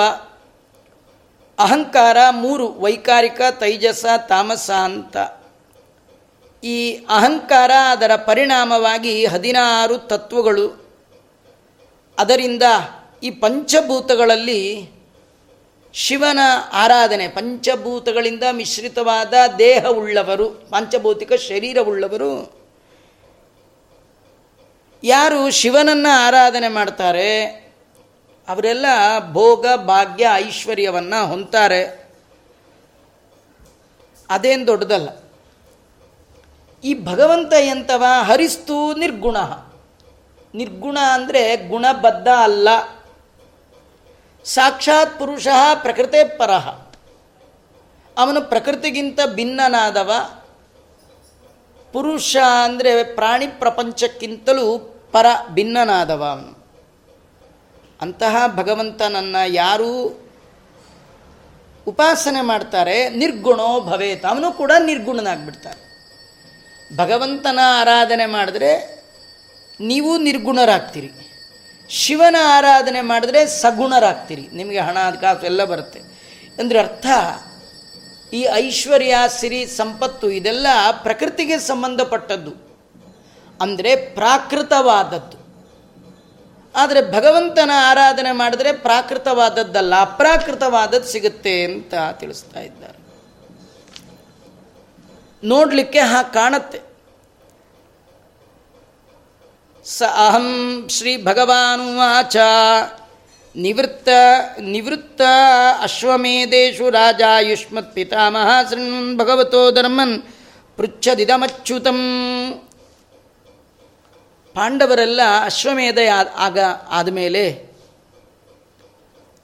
ಅಹಂಕಾರ ಮೂರು, ವೈಕಾರಿಕ, ತೈಜಸ, ತಾಮಸ ಅಂತ. ಈ ಅಹಂಕಾರ ಅದರ ಪರಿಣಾಮವಾಗಿ ಹದಿನಾರು ತತ್ವಗಳು. ಅದರಿಂದ ಈ ಪಂಚಭೂತಗಳಲ್ಲಿ ಶಿವನ ಆರಾಧನೆ, ಪಂಚಭೂತಗಳಿಂದ ಮಿಶ್ರಿತವಾದ ದೇಹವುಳ್ಳವರು, ಪಂಚಭೌತಿಕ ಶರೀರವುಳ್ಳವರು, ಯಾರು ಶಿವನನ್ನು ಆರಾಧನೆ ಮಾಡ್ತಾರೆ, ಅವರೆಲ್ಲ ಭೋಗ, ಭಾಗ್ಯ, ಐಶ್ವರ್ಯವನ್ನು ಹೊಂತಾರೆ ಅದೇನು ದೊಡ್ಡದಲ್ಲ. ಈ ಭಗವಂತ ಎಂತವ? ಹರಿಸ್ತು ನಿರ್ಗುಣ. ನಿರ್ಗುಣ ಅಂದರೆ ಗುಣಬದ್ಧ ಅಲ್ಲ. ಸಾಕ್ಷಾತ್ ಪುರುಷ ಪ್ರಕೃತೆ ಪರಹ ಅವನು ಪ್ರಕೃತಿಗಿಂತ ಭಿನ್ನನಾದವ. ಪುರುಷ ಅಂದರೆ ಪ್ರಾಣಿ ಪ್ರಪಂಚಕ್ಕಿಂತಲೂ ಪರ ಭಿನ್ನನಾದವ ಅವನು. ಅಂತಹ ಭಗವಂತನನ್ನು ಯಾರೂ ಉಪಾಸನೆ ಮಾಡ್ತಾರೆ, ನಿರ್ಗುಣೋ ಭವೇತ್. ಅವನು ಕೂಡ ನಿರ್ಗುಣನಾಗ್ಬಿಡ್ತಾನೆ. ಭಗವಂತನ ಆರಾಧನೆ ಮಾಡಿದ್ರೆ ನೀವು ನಿರ್ಗುಣರಾಗ್ತೀರಿ. ಶಿವನ ಆರಾಧನೆ ಮಾಡಿದ್ರೆ ಸಗುಣರಾಗ್ತೀರಿ. ನಿಮಗೆ ಹಣ, ಕಾಸು ಎಲ್ಲ ಬರುತ್ತೆ. ಅಂದರೆ ಅರ್ಥ, ಈ ಐಶ್ವರ್ಯ, ಸಿರಿ, ಸಂಪತ್ತು ಇದೆಲ್ಲ ಪ್ರಕೃತಿಗೆ ಸಂಬಂಧಪಟ್ಟದ್ದು. ಅಂದರೆ ಪ್ರಾಕೃತವಾದದ್ದು. ಆದರೆ ಭಗವಂತನ ಆರಾಧನೆ ಮಾಡಿದ್ರೆ ಪ್ರಾಕೃತವಾದದ್ದಲ್ಲ, ಅಪ್ರಾಕೃತವಾದದ್ದು ಸಿಗುತ್ತೆ ಅಂತ ತಿಳಿಸ್ತಾ ಇದ್ದಾರೆ. ನೋಡಲಿಕ್ಕೆ ಹಾ ಕಾಣತ್ತೆ. ಸ ಅಹಂ ಶ್ರೀ ಭಗವಾನುವಾಚ ನಿವೃತ್ತ ನಿವೃತ್ತ ಅಶ್ವಮೇಧೇಶು ರಾಜಾಯುಷ್ಮತ್ ಪಿತಾಮಹ ಶೃಣ್ವನ್ ಭಗವತೋ ಧರ್ಮನ್ ಪೃಚ್ಛದಿದಮಚ್ಯುತಂ ಪಾಂಡವರೆಲ್ಲ ಅಶ್ವಮೇಧ ಆಗ ಆದಮೇಲೆ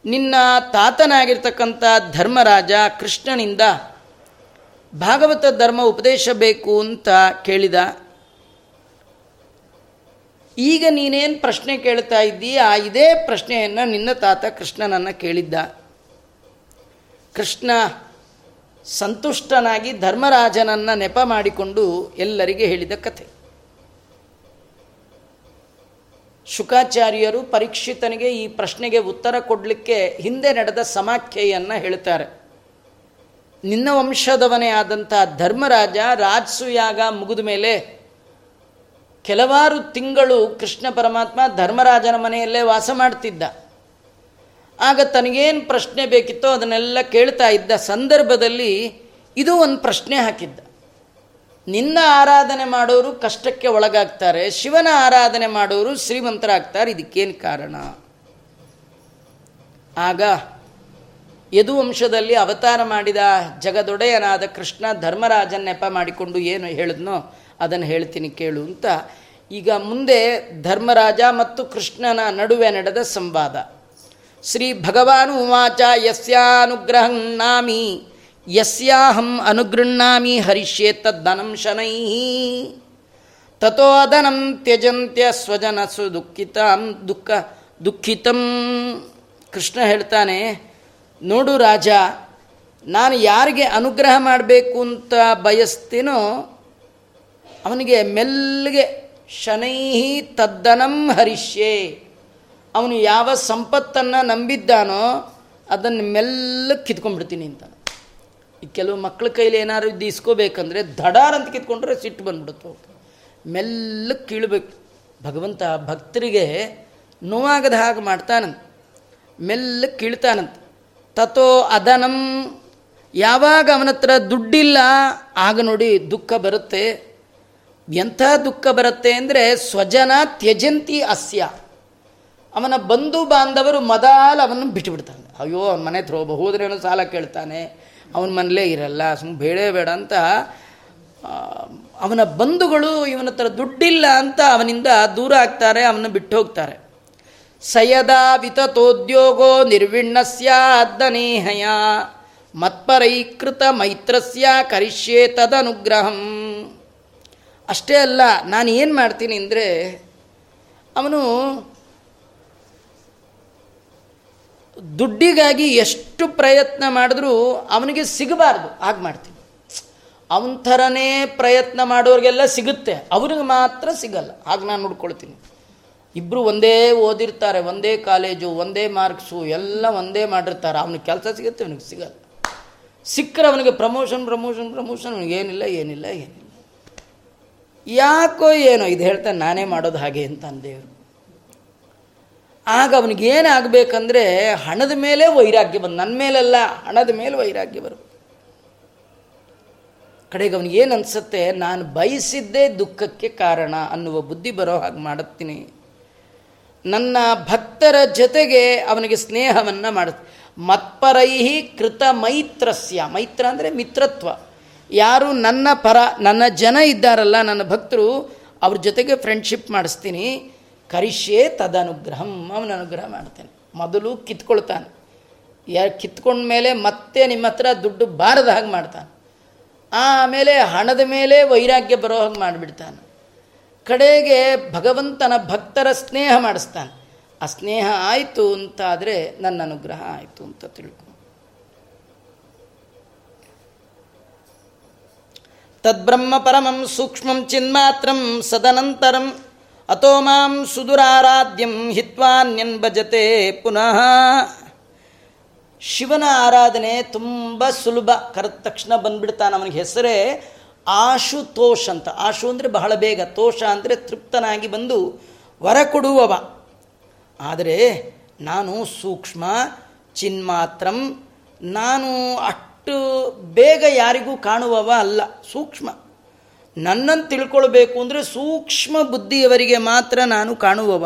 ನಿನ್ನ ತಾತನಾಗಿರ್ತಕ್ಕಂಥ ಧರ್ಮರಾಜ ಕೃಷ್ಣನಿಂದ ಭಾಗವತ ಧರ್ಮ ಉಪದೇಶ ಬೇಕು ಅಂತ ಕೇಳಿದ. ಈಗ ನೀನೇನು ಪ್ರಶ್ನೆ ಕೇಳ್ತಾ ಆ ಇದೇ ಪ್ರಶ್ನೆಯನ್ನು ನಿನ್ನ ತಾತ ಕೃಷ್ಣನನ್ನು ಕೇಳಿದ್ದ. ಕೃಷ್ಣ ಸಂತುಷ್ಟನಾಗಿ ಧರ್ಮರಾಜನನ್ನು ನೆಪ ಮಾಡಿಕೊಂಡು ಎಲ್ಲರಿಗೆ ಹೇಳಿದ ಕಥೆ. ಶುಕಾಚಾರ್ಯರು ಪರೀಕ್ಷಿತನಿಗೆ ಈ ಪ್ರಶ್ನೆಗೆ ಉತ್ತರ ಕೊಡಲಿಕ್ಕೆ ಹಿಂದೆ ನಡೆದ ಸಮಾಖ್ಯೆಯನ್ನು ಹೇಳ್ತಾರೆ ನಿನ್ನ ವಂಶದವನೇ ಆದಂಥ ಧರ್ಮರಾಜ ರಾಜಸುಯಾಗ ಮುಗಿದ ಮೇಲೆ ಕೆಲವಾರು ತಿಂಗಳು ಕೃಷ್ಣ ಪರಮಾತ್ಮ ಧರ್ಮರಾಜನ ಮನೆಯಲ್ಲೇ ವಾಸ ಮಾಡ್ತಿದ್ದ. ಆಗ ತನಗೇನು ಪ್ರಶ್ನೆ ಬೇಕಿತ್ತೋ ಅದನ್ನೆಲ್ಲ ಕೇಳ್ತಾ ಇದ್ದ ಸಂದರ್ಭದಲ್ಲಿ ಇದು ಒಂದು ಪ್ರಶ್ನೆ ಹಾಕಿದ್ದ. ನಿನ್ನ ಆರಾಧನೆ ಮಾಡೋರು ಕಷ್ಟಕ್ಕೆ ಒಳಗಾಗ್ತಾರೆ, ಶಿವನ ಆರಾಧನೆ ಮಾಡೋರು ಶ್ರೀಮಂತರಾಗ್ತಾರೆ, ಇದಕ್ಕೇನು ಕಾರಣ? ಆಗ ಯದುವಂಶದಲ್ಲಿ ಅವತಾರ ಮಾಡಿದ ಜಗದೊಡೆಯನಾದ ಕೃಷ್ಣ ಧರ್ಮರಾಜನ್ ನೆಪ ಮಾಡಿಕೊಂಡು ಏನು ಹೇಳಿದ್ನೋ ಅದನ್ನು ಹೇಳ್ತೀನಿ ಕೇಳು ಅಂತ. ಈಗ ಮುಂದೆ ಧರ್ಮರಾಜ ಮತ್ತು ಕೃಷ್ಣನ ನಡುವೆ ನಡೆದ ಸಂವಾದ. ಶ್ರೀ ಭಗವಾನು ಉವಾಚ ಯಸ್ಯಾನುಗ್ರಹಣಾಮಿ ಯಸ್ಯಾಹಂ ಅನುಗೃಹ್ಣಾಮಿ ಹರಿಷ್ಯೆ ತದ್ದನಂ ಶನೈ. ತಥೋ ಅದನಂ ತ್ಯಜಂತ್ಯ ಸ್ವಜನಸು ದುಃಖಿತ ದುಃಖ ದುಃಖಿತಂ. ಕೃಷ್ಣ ಹೇಳ್ತಾನೆ, ನೋಡು ರಾಜ, ನಾನು ಯಾರಿಗೆ ಅನುಗ್ರಹ ಮಾಡಬೇಕು ಅಂತ ಬಯಸ್ತೀನೋ ಅವನಿಗೆ ಮೆಲ್ಲಗೆ ಶನೈಹಿ ತದ್ದನಂ ಹರಿಷ್ಯೆ. ಅವನು ಯಾವ ಸಂಪತ್ತನ್ನು ನಂಬಿದ್ದಾನೋ ಅದನ್ನು ಮೆಲ್ಲಕ್ಕೆ ಕಿತ್ಕೊಂಡ್ಬಿಡ್ತೀನಿ ಅಂತ. ಈ ಕೆಲವು ಮಕ್ಕಳ ಕೈಲಿ ಏನಾದ್ರು ಇದು ಇಸ್ಕೋಬೇಕಂದ್ರೆ ಅಂತ ಕಿತ್ಕೊಂಡ್ರೆ ಸಿಟ್ಟು ಬಂದ್ಬಿಡುತ್ತೆ. ಮೆಲ್ಲಕ್ಕೆ ಕೀಳ್ಬೇಕು. ಭಗವಂತ ಭಕ್ತರಿಗೆ ನೋವಾಗದ ಹಾಗೆ ಮಾಡ್ತಾನಂತ. ಮೆಲ್ಲಕ್ಕೆ ಕೀಳ್ತಾನಂತ. ತತೋ ಅದನಂ. ಯಾವಾಗ ಅವನ ಹತ್ರ ದುಡ್ಡಿಲ್ಲ, ಆಗ ನೋಡಿ ದುಃಖ ಬರುತ್ತೆ. ಎಂಥ ದುಃಖ ಬರುತ್ತೆ ಅಂದರೆ ಸ್ವಜನ ತ್ಯಜಂತಿ ಅಸ್ಯ. ಅವನ ಬಂಧು ಬಾಂಧವರು ಮದಾಲ್ ಅವನನ್ನು ಬಿಟ್ಟುಬಿಡ್ತಾನೆ ಅಯ್ಯೋ, ಅವನ ಮನೆ ಹತ್ರ ಹೋದ್ರೇನೋ ಸಾಲ ಕೇಳ್ತಾನೆ. ಅವನ ಮನೇಲೇ ಇರಲ್ಲ ಸುಮ್ಮನೆ ಬೇಡೇ ಬೇಡ ಅಂತ ಅವನ ಬಂಧುಗಳು ಇವನ ಹತ್ರ ದುಡ್ಡಿಲ್ಲ ಅಂತ ಅವನಿಂದ ದೂರ ಆಗ್ತಾರೆ ಅವನ್ನ ಬಿಟ್ಟು ಹೋಗ್ತಾರೆ ಸಯದಾ ವಿತತೋದ್ಯೋಗೋ ನಿರ್ವಿಣ್ಣಸ್ಯ ಅದ್ದನೇಹಯ ಮತ್ಪರೈಕೃತ ಮೈತ್ರಸ್ಯ ಕರಿಷ್ಯೇ ತದನುಗ್ರಹಂ. ಅಷ್ಟೇ ಅಲ್ಲ, ನಾನು ಏನು ಮಾಡ್ತೀನಿ ಅಂದರೆ, ಅವನು ದುಡ್ಡಿಗಾಗಿ ಎಷ್ಟು ಪ್ರಯತ್ನ ಮಾಡಿದ್ರೂ ಅವನಿಗೆ ಸಿಗಬಾರ್ದು, ಹಾಗೆ ಮಾಡ್ತೀನಿ. ಅವನ ಥರನೇ ಪ್ರಯತ್ನ ಮಾಡೋರಿಗೆಲ್ಲ ಸಿಗುತ್ತೆ ಅವ್ರಿಗೆ ಮಾತ್ರ ಸಿಗಲ್ಲ, ಹಾಗೆ ನಾನು ನೋಡ್ಕೊಳ್ತೀನಿ. ಇಬ್ಬರು ಒಂದೇ ಓದಿರ್ತಾರೆ, ಒಂದೇ ಕಾಲೇಜು, ಒಂದೇ ಮಾರ್ಕ್ಸು, ಎಲ್ಲ ಒಂದೇ ಮಾಡಿರ್ತಾರೆ, ಅವನಿಗೆ ಕೆಲಸ ಸಿಗುತ್ತೆ, ಅವನಿಗೆ ಸಿಗಲ್ಲ. ಸಿಕ್ಕರೆ ಅವನಿಗೆ ಪ್ರಮೋಷನ್ ಪ್ರಮೋಷನ್ ಪ್ರಮೋಷನ್ ಅವನಿಗೆ ಏನಿಲ್ಲ ಏನಿಲ್ಲ ಏನಿಲ್ಲ. ಯಾಕೋ ಏನೋ ಇದು ಹೇಳ್ತಾನೆ ನಾನೇ ಮಾಡೋದು ಹಾಗೆ ಅಂತ ದೇವರು ಆಗ ಅವನಿಗೆ ಏನಾಗಬೇಕಂದ್ರೆ ಹಣದ ಮೇಲೆ ವೈರಾಗ್ಯ ಬಂದು ನನ್ನ ಮೇಲೆಲ್ಲ, ಹಣದ ಮೇಲೆ ವೈರಾಗ್ಯ ಬರು ಕಡೆಗೆ ಅವನಿಗೆ ಏನು ಅನಿಸುತ್ತೆ, ನಾನು ಬಯಸಿದ್ದೇ ದುಃಖಕ್ಕೆ ಕಾರಣ ಅನ್ನುವ ಬುದ್ಧಿ ಬರೋ ಹಾಗೆ ಮಾಡುತ್ತೀನಿ. ನನ್ನ ಭಕ್ತರ ಜೊತೆಗೆ ಅವನಿಗೆ ಸ್ನೇಹವನ್ನು ಮಾಡುತ್ತೆ ಮತ್ಪರೈಹಿ ಕೃತ ಮೈತ್ರಸ್ಯ, ಮೈತ್ರ ಅಂದರೆ ಮಿತ್ರತ್ವ. ಯಾರು ನನ್ನ ಪರ, ನನ್ನ ಜನ ಇದ್ದಾರಲ್ಲ, ನನ್ನ ಭಕ್ತರು, ಅವ್ರ ಜೊತೆಗೆ ಫ್ರೆಂಡ್ಶಿಪ್ ಮಾಡಿಸ್ತೀನಿ. ಕರಿಷ್ಯೇ ತದನುಗ್ರಹಂ, ಅವನ ಅನುಗ್ರಹ ಮಾಡ್ತೇನೆ. ಮೊದಲು ಕಿತ್ಕೊಳ್ತಾನೆ. ಯಾ ಕಿತ್ಕೊಂಡ್ಮೇಲೆ ಮತ್ತೆ ನಿಮ್ಮ ಹತ್ರ ದುಡ್ಡು ಬಾರದ ಹಾಗೆ ಮಾಡ್ತಾನೆ. ಆಮೇಲೆ ಹಣದ ಮೇಲೆ ವೈರಾಗ್ಯ ಬರೋ ಹಾಗೆ ಮಾಡಿಬಿಡ್ತಾನೆ. ಕಡೆಗೆ ಭಗವಂತನ ಭಕ್ತರ ಸ್ನೇಹ ಮಾಡಿಸ್ತಾನೆ. ಆ ಸ್ನೇಹ ಆಯಿತು ಅಂತಾದರೆ ನನ್ನ ಅನುಗ್ರಹ ಆಯಿತು ಅಂತ ತಿಳ್ಕೊ ತದ್ಬ್ರಹ್ಮ ಪರಮಂ ಸೂಕ್ಷ್ಮಂ ಚಿನ್ಮಾತ್ರಂ ಸದನಂತರಂ ಅಥೋ ಮಾಂ ಸುದುರಾರಾಧ್ಯಂ ಹಿತ್ವಾನ್ಯನ್ ಭಜತೆ ಪುನಃ ಶಿವನ ಆರಾಧನೆ ತುಂಬ ಸುಲಭ, ಕರೆದ ತಕ್ಷಣ ಬಂದ್ಬಿಡ್ತಾನೆ ಅವನಿಗೆ ಹೆಸರೇ ಆಶುತೋಷ್ ಅಂತ. ಆಶು ಅಂದರೆ ಬಹಳ ಬೇಗ, ತೋಷ ಅಂದರೆ ತೃಪ್ತನಾಗಿ ಬಂದು ವರ ಕೊಡುವವ. ಆದರೆ ನಾನು ಸೂಕ್ಷ್ಮ, ಚಿನ್ಮಾತ್ರಂ, ನಾನು ಅಷ್ಟು ಬೇಗ ಯಾರಿಗೂ ಕಾಣುವವ ಅಲ್ಲ, ಸೂಕ್ಷ್ಮ. ನನ್ನನ್ನು ತಿಳ್ಕೊಳ್ಬೇಕು ಅಂದರೆ ಸೂಕ್ಷ್ಮ ಬುದ್ಧಿಯವರಿಗೆ ಮಾತ್ರ ನಾನು ಕಾಣುವವ.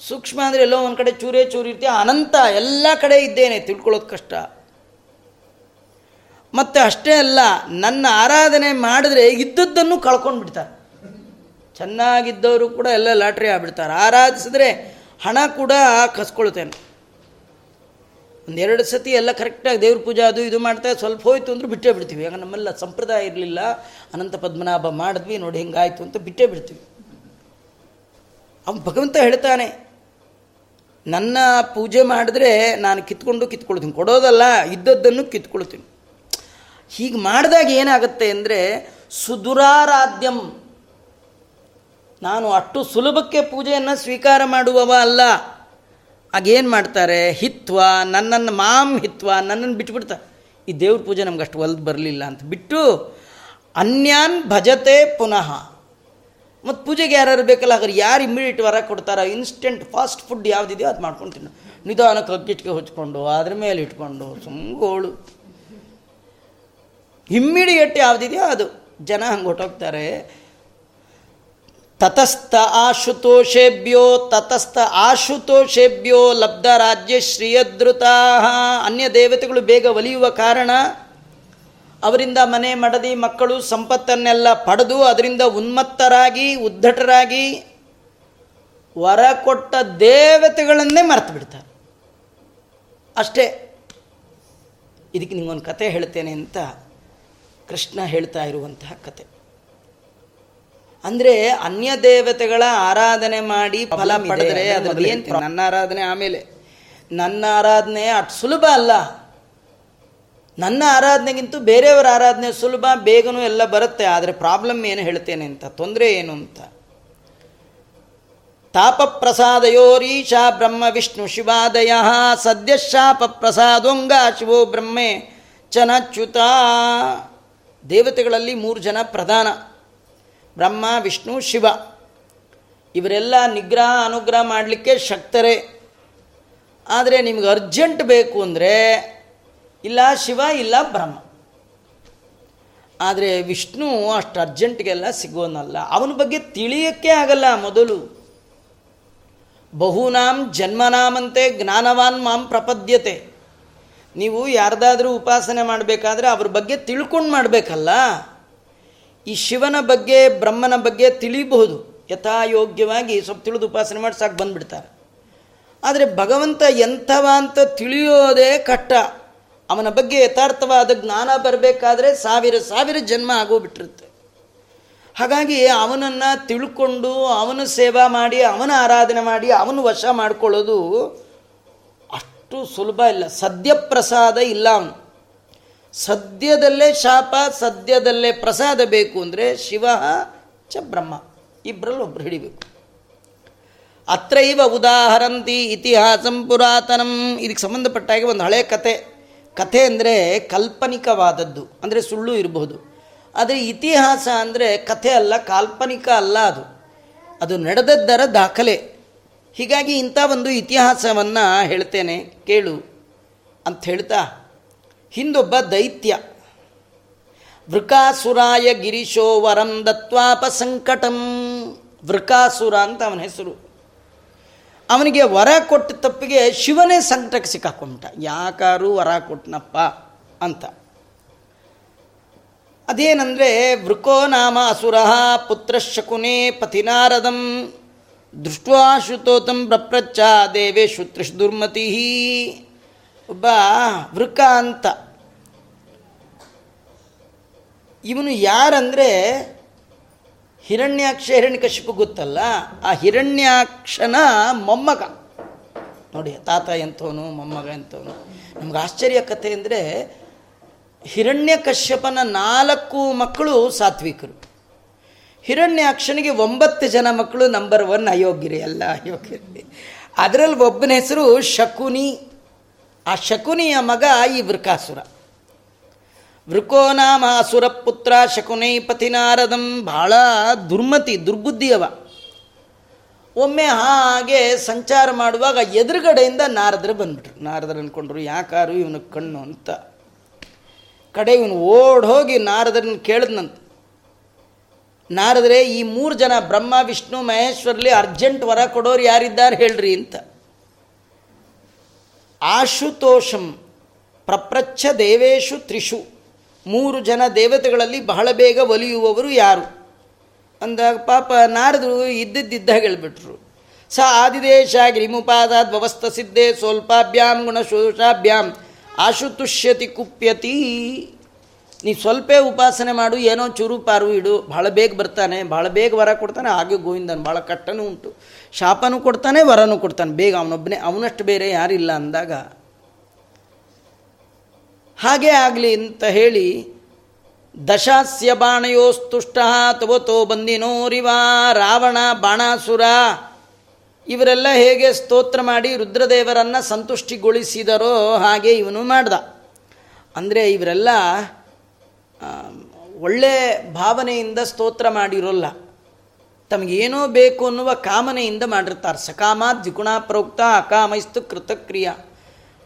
ಸೂಕ್ಷ್ಮ ಅಂದರೆ ಎಲ್ಲೋ ಒಂದು ಕಡೆ ಚೂರೇ ಚೂರು ಇರ್ತೀಯ, ಅನಂತ ಎಲ್ಲ ಕಡೆ ಇದ್ದೇನೆ, ತಿಳ್ಕೊಳ್ಳೋದು ಕಷ್ಟ. ಮತ್ತು ಅಷ್ಟೇ ಅಲ್ಲ, ನನ್ನ ಆರಾಧನೆ ಮಾಡಿದ್ರೆ ಇದ್ದದ್ದನ್ನು ಕಳ್ಕೊಂಡು ಬಿಡ್ತಾರೆ. ಚೆನ್ನಾಗಿದ್ದವರು ಕೂಡ ಎಲ್ಲ ಲಾಟ್ರಿ ಆಗ್ಬಿಡ್ತಾರೆ. ಆರಾಧಿಸಿದ್ರೆ ಹಣ ಕೂಡ ಕಸ್ಕೊಳ್ತೇನೆ. ಒಂದೆರಡು ಸತಿ ಎಲ್ಲ ಕರೆಕ್ಟಾಗಿ ದೇವ್ರ ಪೂಜೆ ಅದು ಇದು ಮಾಡ್ತಾ ಸ್ವಲ್ಪ ಹೋಯ್ತು ಅಂದ್ರೆ ಬಿಟ್ಟೇ ಬಿಡ್ತೀವಿ. ಯಾಕಂದ್ರೆ ನಮ್ಮೆಲ್ಲ ಸಂಪ್ರದಾಯ ಇರಲಿಲ್ಲ. ಅನಂತ ಪದ್ಮನಾಭ ಮಾಡಿದ್ವಿ, ನೋಡಿ ಹೆಂಗಾಯ್ತು ಅಂತ ಬಿಟ್ಟೇ ಬಿಡ್ತೀವಿ. ಅವನು ಭಗವಂತ ಹೇಳ್ತಾನೆ, ನನ್ನ ಪೂಜೆ ಮಾಡಿದ್ರೆ ನಾನು ಕಿತ್ಕೊಂಡು ಕಿತ್ಕೊಳ್ತೀನಿ. ಕೊಡೋದಲ್ಲ, ಇದ್ದದ್ದನ್ನು ಕಿತ್ಕೊಳ್ತೀನಿ. ಹೀಗೆ ಮಾಡಿದಾಗ ಏನಾಗುತ್ತೆ ಅಂದರೆ ಸುದುರಾರಾಧ್ಯಂ. ನಾನು ಅಷ್ಟು ಸುಲಭಕ್ಕೆ ಪೂಜೆಯನ್ನು ಸ್ವೀಕಾರ ಮಾಡುವವ ಅಲ್ಲ. ಆಗೇನು ಮಾಡ್ತಾರೆ, ಹಿತ್ವ, ನನ್ನನ್ನು ಮಾಮ್ ಹಿತ್ವ ನನ್ನನ್ನು ಬಿಟ್ಬಿಡ್ತಾರೆ ಈ ದೇವ್ರ ಪೂಜೆ ನಮ್ಗೆ ಅಷ್ಟು ಒಲ್ದು ಬರಲಿಲ್ಲ ಅಂತ ಬಿಟ್ಟು ಅನ್ಯಾನ್ ಭಜತೆ ಪುನಃ. ಮತ್ತು ಪೂಜೆಗೆ ಯಾರು ಬೇಕಲ್ಲ ಹಾಗಾದ್ರೆ ಯಾರು ಇಮಿಡಿಯೇಟ್ ವರ ಕೊಡ್ತಾರ ಇನ್ಸ್ಟೆಂಟ್ ಫಾಸ್ಟ್ ಫುಡ್ ಯಾವುದಿದೆಯೋ ಅದು ಮಾಡ್ಕೊಂಡು ತಿನ್ನು. ನಿಧಾನಕ್ಕೆ ಕಗ್ಗಿಟ್ಗೆ ಹೊಚ್ಕೊಂಡು, ಅದ್ರ ಮೇಲೆ ಇಟ್ಕೊಂಡು, ಸುಮ್ಗೋಳು. ಇಮ್ಮಿಡಿಯೇಟ್ ಯಾವುದಿದೆಯೋ ಅದು. ಜನ ಹಂಗೆ ಹೊಟ್ಟೋಗ್ತಾರೆ ತತಸ್ಥ ಆಶುತೋಷೇಭ್ಯೋ ತತಸ್ಥ ಆಶುತೋಷೇಭ್ಯೋ ಲಬ್ಧ ರಾಜ್ಯ ಶ್ರೀಯದೃತಾ ಅನ್ಯ ದೇವತೆಗಳು ಬೇಗ ಒಲಿಯುವ ಕಾರಣ ಅವರಿಂದ ಮನೆ ಮಡದಿ ಮಕ್ಕಳು ಸಂಪತ್ತನ್ನೆಲ್ಲ ಪಡೆದು ಅದರಿಂದ ಉನ್ಮತ್ತರಾಗಿ, ಉದ್ಧಟರಾಗಿ ವರ ಕೊಟ್ಟ ದೇವತೆಗಳನ್ನೇ ಮರೆತು ಬಿಡ್ತಾರೆ. ಅಷ್ಟೇ. ಇದಕ್ಕೆ ನಿಮಗೊಂದು ಕತೆ ಹೇಳ್ತೇನೆ ಅಂತ ಕೃಷ್ಣ ಹೇಳ್ತಾ ಇರುವಂತಹ ಕತೆ. ಅಂದರೆ ಅನ್ಯ ದೇವತೆಗಳ ಆರಾಧನೆ ಮಾಡಿ ಫಲ ಪಡೆದ್ರೆ ಅದ್ರಲ್ಲಿ ಏನು ನನ್ನ ಆರಾಧನೆ ಆಮೇಲೆ. ನನ್ನ ಆರಾಧನೆ ಅಷ್ಟು ಸುಲಭ ಅಲ್ಲ. ನನ್ನ ಆರಾಧನೆಗಿಂತ ಬೇರೆಯವರ ಆರಾಧನೆ ಸುಲಭ ಬೇಗನೂ ಎಲ್ಲ ಬರುತ್ತೆ. ಆದರೆ ಪ್ರಾಬ್ಲಮ್ ಏನು ಹೇಳ್ತೇನೆ ಅಂತ? ತೊಂದರೆ ಏನು ಅಂತ? ತಾಪ ಪ್ರಸಾದಯೋರೀಶ ಬ್ರಹ್ಮ ವಿಷ್ಣು ಶಿವಾದಯ. ಸದ್ಯ ಶಾಪ ಪ್ರಸಾದೊಂಗ ಶಿವೋ ಬ್ರಹ್ಮೆ ಚನಚ್ಯುತ. ದೇವತೆಗಳಲ್ಲಿ ಮೂರು ಜನ ಪ್ರಧಾನ. ಬ್ರಹ್ಮ, ವಿಷ್ಣು, ಶಿವ. ಇವರೆಲ್ಲ ನಿಗ್ರಹ, ಅನುಗ್ರಹ ಮಾಡಲಿಕ್ಕೆ ಶಕ್ತರೇ. ಆದರೆ ನಿಮ್ಗೆ ಅರ್ಜೆಂಟ್ ಬೇಕು ಅಂದರೆ ಇಲ್ಲ ಶಿವ, ಇಲ್ಲ ಬ್ರಹ್ಮ. ಆದರೆ ವಿಷ್ಣು ಅಷ್ಟು ಅರ್ಜೆಂಟ್ಗೆಲ್ಲ ಸಿಗೋನಲ್ಲ. ಅವನ ಬಗ್ಗೆ ತಿಳಿಯೋಕ್ಕೆ ಆಗಲ್ಲ ಮೊದಲು. ಬಹುನಾಂ ಜನ್ಮನಾಮಂತೆ ಜ್ಞಾನವಾನ್ ಮಾಂ ಪ್ರಪದ್ಯತೆ. ನೀವು ಯಾರ್ದಾದರೂ ಉಪಾಸನೆ ಮಾಡಬೇಕಾದ್ರೆ ಅವ್ರ ಬಗ್ಗೆ ತಿಳ್ಕೊಂಡು ಮಾಡಬೇಕಲ್ಲ. ಈ ಶಿವನ ಬಗ್ಗೆ, ಬ್ರಹ್ಮನ ಬಗ್ಗೆ ತಿಳಿಬಹುದು. ಯಥಾಯೋಗ್ಯವಾಗಿ ಸ್ವಲ್ಪ ತಿಳಿದು ಉಪಾಸನೆ ಮಾಡಿ ಸಾಕು, ಬಂದುಬಿಡ್ತಾರೆ. ಆದರೆ ಭಗವಂತ ಎಂಥವ ಅಂತ ತಿಳಿಯೋದೇ ಕಟ್ಟ ಅವನ ಬಗ್ಗೆ ಯಥಾರ್ಥವಾದ ಜ್ಞಾನ ಬರಬೇಕಾದ್ರೆ ಸಾವಿರ ಸಾವಿರ ಜನ್ಮ ಆಗೋಗ್ಬಿಟ್ಟಿರುತ್ತೆ. ಹಾಗಾಗಿ ಅವನನ್ನು ತಿಳ್ಕೊಂಡು, ಅವನ ಸೇವಾ ಮಾಡಿ, ಅವನ ಆರಾಧನೆ ಮಾಡಿ, ಅವನು ವಶ ಮಾಡಿಕೊಳ್ಳೋದು ಅಷ್ಟು ಸುಲಭ ಇಲ್ಲ. ಸದ್ಯ ಪ್ರಸಾದ ಇಲ್ಲ ಅವನು. ಸದ್ಯದಲ್ಲೇ ಶಾಪ, ಸದ್ಯದಲ್ಲೇ ಪ್ರಸಾದ ಬೇಕು ಅಂದರೆ ಶಿವ ಚ ಬ್ರಹ್ಮ. ಇಬ್ಬರಲ್ಲಿ ಒಬ್ರು ಹಿಡಿಬೇಕು. ಅತ್ರೈವ ಉದಾಹರಂತಿ ಇತಿಹಾಸಂ ಪುರಾತನಂ. ಇದಕ್ಕೆ ಸಂಬಂಧಪಟ್ಟಾಗೆ ಒಂದು ಹಳೆ ಕತೆ. ಕಥೆ ಅಂದರೆ ಕಾಲ್ಪನಿಕವಾದದ್ದು, ಅಂದರೆ ಸುಳ್ಳು ಇರಬಹುದು ಆದರೆ ಇತಿಹಾಸ ಅಂದರೆ ಕಥೆ ಅಲ್ಲ, ಕಾಲ್ಪನಿಕ ಅಲ್ಲ ಅದು. ಅದು ನಡೆದದ್ದರ ದಾಖಲೆ. ಹೀಗಾಗಿ ಇಂಥ ಒಂದು ಇತಿಹಾಸವನ್ನು ಹೇಳ್ತೇನೆ, ಕೇಳು ಅಂತ ಹೇಳ್ತಾ ಹಿಂದೊಬ್ಬ ದೈತ್ಯ. ವೃಕಾಸುರಾಯ ಗಿರೀಶೋ ವರಂ ದತ್ವಾಪ ಸಂಕಟಂ ವೃಕಾಸುರ ಅಂತ ಅವನ ಹೆಸರು. ಅವನಿಗೆ ವರ ಕೊಟ್ಟ ತಪ್ಪಿಗೆ ಶಿವನೇ ಸಂಕಟಕ್ಕೆ ಸಿಕ್ಕಾಕೊಂಬಿಟ್ಟ. ಯಾಕಾರು ವರ ಕೊಟ್ಟನಪ್ಪ ಅಂತ. ಅದೇನಂದರೆ ವೃಕೋ ನಾಮ ಅಸುರ ಪುತ್ರ ಶಕುನೇ ಪತಿನಾರದಂ ದೃಷ್ಟ್ವಾಶುತೋತಂ ಪ್ರಪ್ರಚ್ಚ ದೇವೇಶು ತ್ರಿಷ್ ದುರ್ಮತಿ ಒಬ್ಬ ವೃಕ ಅಂತ. ಇವನು ಯಾರಂದರೆ ಹಿರಣ್ಯಾಕ್ಷ ಹಿರಣ್ಯಕಶಿಪು ಗೊತ್ತಲ್ಲ? ಆ ಹಿರಣ್ಯಾಕ್ಷನ ಮೊಮ್ಮಗ. ನೋಡಿ, ತಾತ ಎಂಥವನು, ಮೊಮ್ಮಗ ಎಂಥವನು. ನಮ್ಗೆ ಆಶ್ಚರ್ಯ ಕಥೆ ಅಂದರೆ ಹಿರಣ್ಯಕಶ್ಯಪನ ನಾಲ್ಕು ಮಕ್ಕಳು ಸಾತ್ವಿಕರು. ಹಿರಣ್ಯಾಕ್ಷನಿಗೆ ಒಂಬತ್ತು ಜನ ಮಕ್ಕಳು ನಂಬರ್ ಒನ್ ಅಯೋಗ್ಯರಿ, ಎಲ್ಲ ಅಯೋಗ್ಯರಿ. ಅದರಲ್ಲಿ ಒಬ್ಬನ ಹೆಸರು ಶಕುನಿ. ಆ ಶಕುನಿಯ ಮಗ ಈ ವೃಕಾಸುರ. ವೃಕೋ ನಾಮ ಪುತ್ರ ಶಕುನೈ ಪತಿನಾರದಂ ಭಾಳ ದುರ್ಮತಿ, ದುರ್ಬುದ್ಧಿಯವ. ಒಮ್ಮೆ ಹಾಗೆ ಸಂಚಾರ ಮಾಡುವಾಗ ಎದುರುಗಡೆಯಿಂದ ನಾರದರು ಬಂದ್ಬಿಟ್ರು. ನಾರದರು ಅಂದ್ಕೊಂಡ್ರು ಯಾಕಾರು ಇವನು ಕಣ್ಣು ಅಂತ. ಕಡೆ ಇವನು ಓಡ್ ಹೋಗಿ ನಾರದರನ್ನ ಕೇಳಿದ್ನಂತ ನಾರದರೆ, ಈ ಮೂರು ಜನ ಬ್ರಹ್ಮ, ವಿಷ್ಣು ಮಹೇಶ್ವರಲ್ಲಿ ಅರ್ಜೆಂಟ್ ವರ ಕೊಡೋರು ಯಾರಿದ್ದಾರೆ ಹೇಳ್ರಿ ಅಂತ. ಆಶುತೋಷಂ ಪ್ರಪ್ರಚ್ಛ ದೇವೇಶು ತ್ರಿಷು. ಮೂರು ಜನ ದೇವತೆಗಳಲ್ಲಿ ಬಹಳ ಬೇಗ ಒಲಿಯುವವರು ಯಾರು? ಅಂದಾಗ ಪಾಪ ನಾರದರು ಇದ್ದಿದ್ದ ಹೇಳಿಬಿಟ್ರು. ಸ ಆದಿದೇಶ ಗಿರಿಮುಪಾದಾದ್ ವ್ಯವಸ್ಥ ಸಿದ್ಧೆ ಸ್ವಲ್ಪಾಭ್ಯಾಂ ಗುಣಶೋಷಾಭ್ಯಾಂ ಆಶುತುಷ್ಯತಿ ಕುಪ್ಯತಿ. ನೀ ಸ್ವಲ್ಪ ಉಪಾಸನೆ ಮಾಡು, ಏನೋ ಚೂರು ಪಾರು ಇಡು, ಭಾಳ ಬೇಗ ಬರ್ತಾನೆ, ಭಾಳ ಬೇಗ ವರ ಕೊಡ್ತಾನೆ, ಹಾಗೆ ಗೋವಿಂದನ್, ಭಾಳ ಕಟ್ಟನೂ ಉಂಟು. ಶಾಪನೂ ಕೊಡ್ತಾನೆ, ವರನೂ ಕೊಡ್ತಾನೆ, ಬೇಗ ಅವನೊಬ್ಬನೇ, ಅವನಷ್ಟು ಬೇರೆ ಯಾರಿಲ್ಲ ಅಂದಾಗ. ಹಾಗೆ ಆಗಲಿ ಅಂತ ಹೇಳಿ, ದಶಾಸ್ಯ ಬಾಣಯೋಸ್ತುಷ್ಟ ತವತೋ ಬಂದಿನೋರಿವಾ ರಾವಣ, ಬಾಣಾಸುರ, ಇವರೆಲ್ಲ ಹೇಗೆ ಸ್ತೋತ್ರ ಮಾಡಿ ರುದ್ರದೇವರನ್ನು ಸಂತುಷ್ಟಿಗೊಳಿಸಿದರೋ ಹಾಗೆ ಇವನು ಮಾಡ್ದ. ಅಂದರೆ ಇವರೆಲ್ಲ ಒಳ್ಳೆ ಭಾವನೆಯಿಂದ ಸ್ತೋತ್ರ ಮಾಡಿರೋಲ್ಲ. ತಮಗೇನೋ ಬೇಕು ಅನ್ನುವ ಕಾಮನೆಯಿಂದ ಮಾಡಿರ್ತಾರೆ. ಸಕಾಮ ದ್ವಿಗುಣ ಪ್ರೋಕ್ತ ಅಕಾಮೈಸ್ತು ಕೃತಕ್ರಿಯ.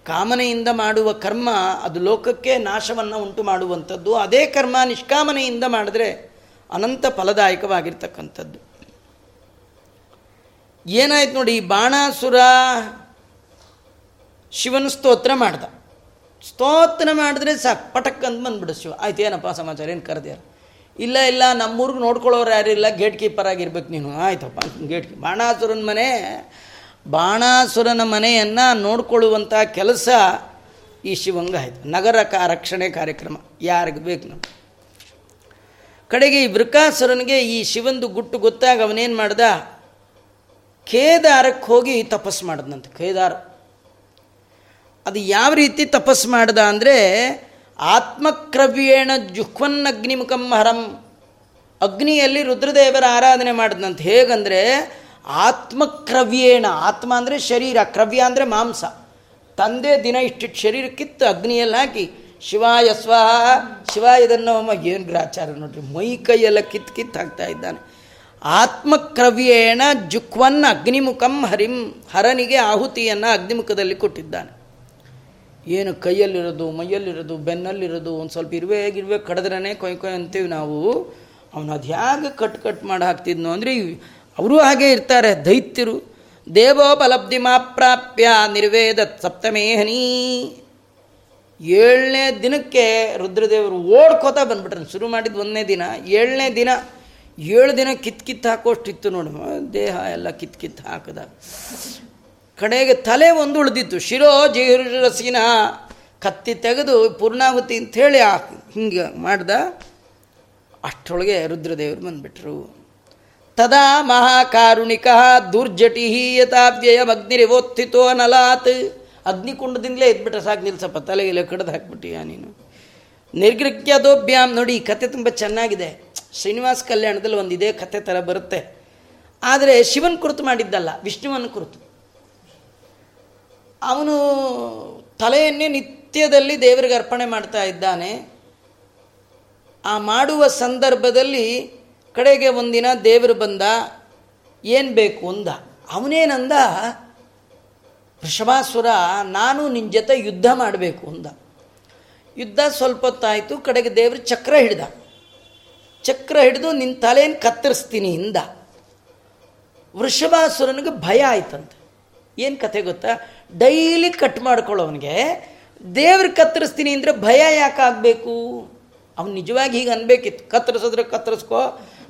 ಕಾಮನೆಯಿಂದ ಮಾಡುವ ಕರ್ಮ ಅದು ಲೋಕಕ್ಕೆ ನಾಶವನ್ನು ಉಂಟು ಮಾಡುವಂಥದ್ದು. ಅದೇ ಕರ್ಮ ನಿಷ್ಕಾಮನೆಯಿಂದ ಮಾಡಿದ್ರೆ ಅನಂತ ಫಲದಾಯಕವಾಗಿರ್ತಕ್ಕಂಥದ್ದು. ಏನಾಯ್ತು ನೋಡಿ ಬಾಣಾಸುರ ಶಿವನ ಸ್ತೋತ್ರ ಮಾಡ್ದ. ಸ್ತೋತ್ರ ಮಾಡಿದ್ರೆ ಸಾಕ್ ಪಟಕ್ ಅಂತ ಬಂದ್ಬಿಡು ಶಿವ. ಆಯ್ತು, ಏನಪ್ಪ ಸಮಾಚಾರ, ಏನು ಕರೆದ್ಯಾರ ಇಲ್ಲ ಇಲ್ಲ, ನಮ್ಮೂರ್ಗೆ ನೋಡ್ಕೊಳ್ಳೋರು ಯಾರಿಲ್ಲ ಗೇಟ್ ಕೀಪರ್ ಆಗಿರ್ಬೇಕು ನೀನು. ಆಯ್ತಪ್ಪ ಗೇಟ್ ಬಾಣಾಸುರನ ಮನೆ, ಬಾಣಾಸುರನ ಮನೆಯನ್ನು ನೋಡ್ಕೊಳ್ಳುವಂಥ ಕೆಲಸ ಈ ಶಿವಂಗ ಆಯಿತು. ನಗರ ಕಾ, ರಕ್ಷಣೆ ಕಾರ್ಯಕ್ರಮ. ಯಾರಿಗೆ ಬೇಕು ನಾವು? ಕಡೆಗೆ ಈ ವೃಕಾಸುರನಿಗೆ ಈ ಶಿವಂದು ಗುಟ್ಟು ಗೊತ್ತಾಗ ಅವನೇನು ಮಾಡ್ದ? ಕೇದಾರಕ್ಕೆ ಹೋಗಿ ತಪಸ್ಸು ಮಾಡಿದ್ನಂತೆ. ಕೇದಾರ ಅದು ಯಾವ ರೀತಿ ತಪಸ್ಸು ಮಾಡ್ದ ಅಂದರೆ ಆತ್ಮಕ್ರವ್ಯೇಣ ಅಗ್ನಿಮುಖಂ ಹರಂ. ಅಗ್ನಿಯಲ್ಲಿ ರುದ್ರದೇವರ ಆರಾಧನೆ ಮಾಡಿದಂತ ಹೇಗಂದರೆ ಆತ್ಮಕ್ರವ್ಯೇಣ, ಆತ್ಮ ಅಂದರೆ ಶರೀರ, ಕ್ರವ್ಯ ಅಂದರೆ ಮಾಂಸ. ತಂದೆ ದಿನ ಇಷ್ಟಿಟ್ಟು ಶರೀರ ಕಿತ್ತು ಅಗ್ನಿಯಲ್ಲಿ ಹಾಕಿ ಶಿವಾಯ ಸ್ವಾಹ ಶಿವ ಇದನ್ನು ಏನು ಗ್ರಾಚಾರ ನೋಡ್ರಿ, ಮೈ ಕೈಯೆಲ್ಲ ಕಿತ್ತು ಕಿತ್ತು ಹಾಕ್ತಾ ಇದ್ದಾನೆ. ಆತ್ಮಕ್ರವ್ಯೇಣ ಜುಕ್ವನ್ ಅಗ್ನಿಮುಖಂ ಹರಿಂ, ಹರನಿಗೆ ಆಹುತಿಯನ್ನು ಅಗ್ನಿಮುಖದಲ್ಲಿ ಕೊಟ್ಟಿದ್ದಾನೆ. ಏನು ಕೈಯಲ್ಲಿರೋದು, ಮೈಯಲ್ಲಿರೋದು, ಬೆನ್ನಲ್ಲಿರೋದು, ಒಂದು ಸ್ವಲ್ಪ ಇರುವೆ ಗಿರುವೆ ಕಡದ್ರೇ ಕೊಯ್ ಕೊಯ್ ಅಂತೀವಿ ನಾವು. ಅವನು ಅದು ಹೇಗೆ ಕಟ್ ಕಟ್ ಮಾಡಿ ಹಾಕ್ತಿದ್ನು ಅಂದರೆ ಅವರು ಹಾಗೆ ಇರ್ತಾರೆ, ದೈತ್ಯರು. ದೇವೋಪಲಬ್ಧಿ ಮಾಪ್ರಾಪ್ಯ ನಿರ್ವೇದ ಸಪ್ತಮೇಹನಿ ಏಳನೇ ದಿನಕ್ಕೆ ರುದ್ರದೇವರು ಓಡ್ಕೋತಾ ಬಂದ್ಬಿಟ್ರೆ. ಶುರು ಮಾಡಿದ್ದು ಒಂದನೇ ದಿನ, ಏಳನೇ ದಿನ. ಏಳು ದಿನ ಕಿತ್ ಕಿತ್ತು ಹಾಕೋಷ್ಟಿತ್ತು ನೋಡಿ. ದೇಹ ಎಲ್ಲ ಕಿತ್ ಕಿತ್ತು ಹಾಕದ. ಕಡೆಗೆ ತಲೆ ಒಂದು ಉಳಿದಿತ್ತು. ಶಿರೋ ಜಿಹಿರಸಿನ ಕತ್ತಿ ತೆಗೆದು ಪೂರ್ಣಾಹುತಿ ಅಂಥೇಳಿ ಹಿಂಗೆ ಮಾಡ್ದ. ಅಷ್ಟರೊಳಗೆ ರುದ್ರದೇವರು ಬಂದುಬಿಟ್ರು. ತದಾ ಮಹಾಕಾರುಣಿಕ ದುರ್ಜಟಿ ಯಥಾವ್ಯಯಮಗ್ನಿರಿವೋತ್ಥಿತೋ ನಲಾತ್ ಅಗ್ನಿಕುಂಡದಿಂದಲೇ ಇದ್ಬಿಟ್ರೆ ಸಾಕು ನಿಲ್ಸಪ್ಪ, ತಲೆಗೆಲ್ಲ ಕಡ್ದು ಹಾಕ್ಬಿಟ್ಟಿಯ ನೀನು. ನಿರ್ಗೃಹ್ಯದೋಭ್ಯಾಮ್ ನೋಡಿ ಕತೆ ತುಂಬ ಚೆನ್ನಾಗಿದೆ. ಶ್ರೀನಿವಾಸ ಕಲ್ಯಾಣದಲ್ಲಿ ಒಂದು ಇದೇ ಕತೆ ಥರ ಬರುತ್ತೆ. ಆದರೆ ಶಿವನ ಕುರಿತು ಮಾಡಿದ್ದಲ್ಲ, ವಿಷ್ಣುವನ್ನು ಕುರಿತು. ಅವನು ತಲೆಯನ್ನೇ ನಿತ್ಯದಲ್ಲಿ ದೇವರಿಗೆ ಅರ್ಪಣೆ ಮಾಡ್ತಾ ಇದ್ದಾನೆ. ಆ ಮಾಡುವ ಸಂದರ್ಭದಲ್ಲಿ ಕಡೆಗೆ ಒಂದಿನ ದೇವರು ಬಂದ, ಏನು ಬೇಕು ಅಂದ. ಅವನೇನಂದ ವೃಷಭಾಸುರ ನಾನು ನಿನ್ನ ಜೊತೆ ಯುದ್ಧ ಮಾಡಬೇಕು ಅಂದ. ಯುದ್ಧ ಸ್ವಲ್ಪ ಹೊತ್ತಾಯಿತು, ಕಡೆಗೆ ದೇವರು ಚಕ್ರ ಹಿಡ್ದ. ಚಕ್ರ ಹಿಡಿದು ನಿನ್ನ ತಲೆಯನ್ನು ಕತ್ತರಿಸ್ತೀನಿ ಹಿಂದ ವೃಷಭಾಸುರನಿಗೆ ಭಯ ಆಯ್ತಂತೆ. ಏನು ಕತೆ ಗೊತ್ತಾ? ಡೈಲಿ ಕಟ್ ಮಾಡ್ಕೊಳ್ಳೋವನಿಗೆ ದೇವ್ರ ಕತ್ತರಿಸ್ತೀನಿ ಅಂದರೆ ಭಯ ಯಾಕೆ ಆಗಬೇಕು ಅವ್ನು ನಿಜವಾಗಿ ಹೀಗೆ ಅನ್ಬೇಕಿತ್ತು. ಕತ್ತರಿಸಿದ್ರೆ ಕತ್ತರಿಸ್ಕೋ,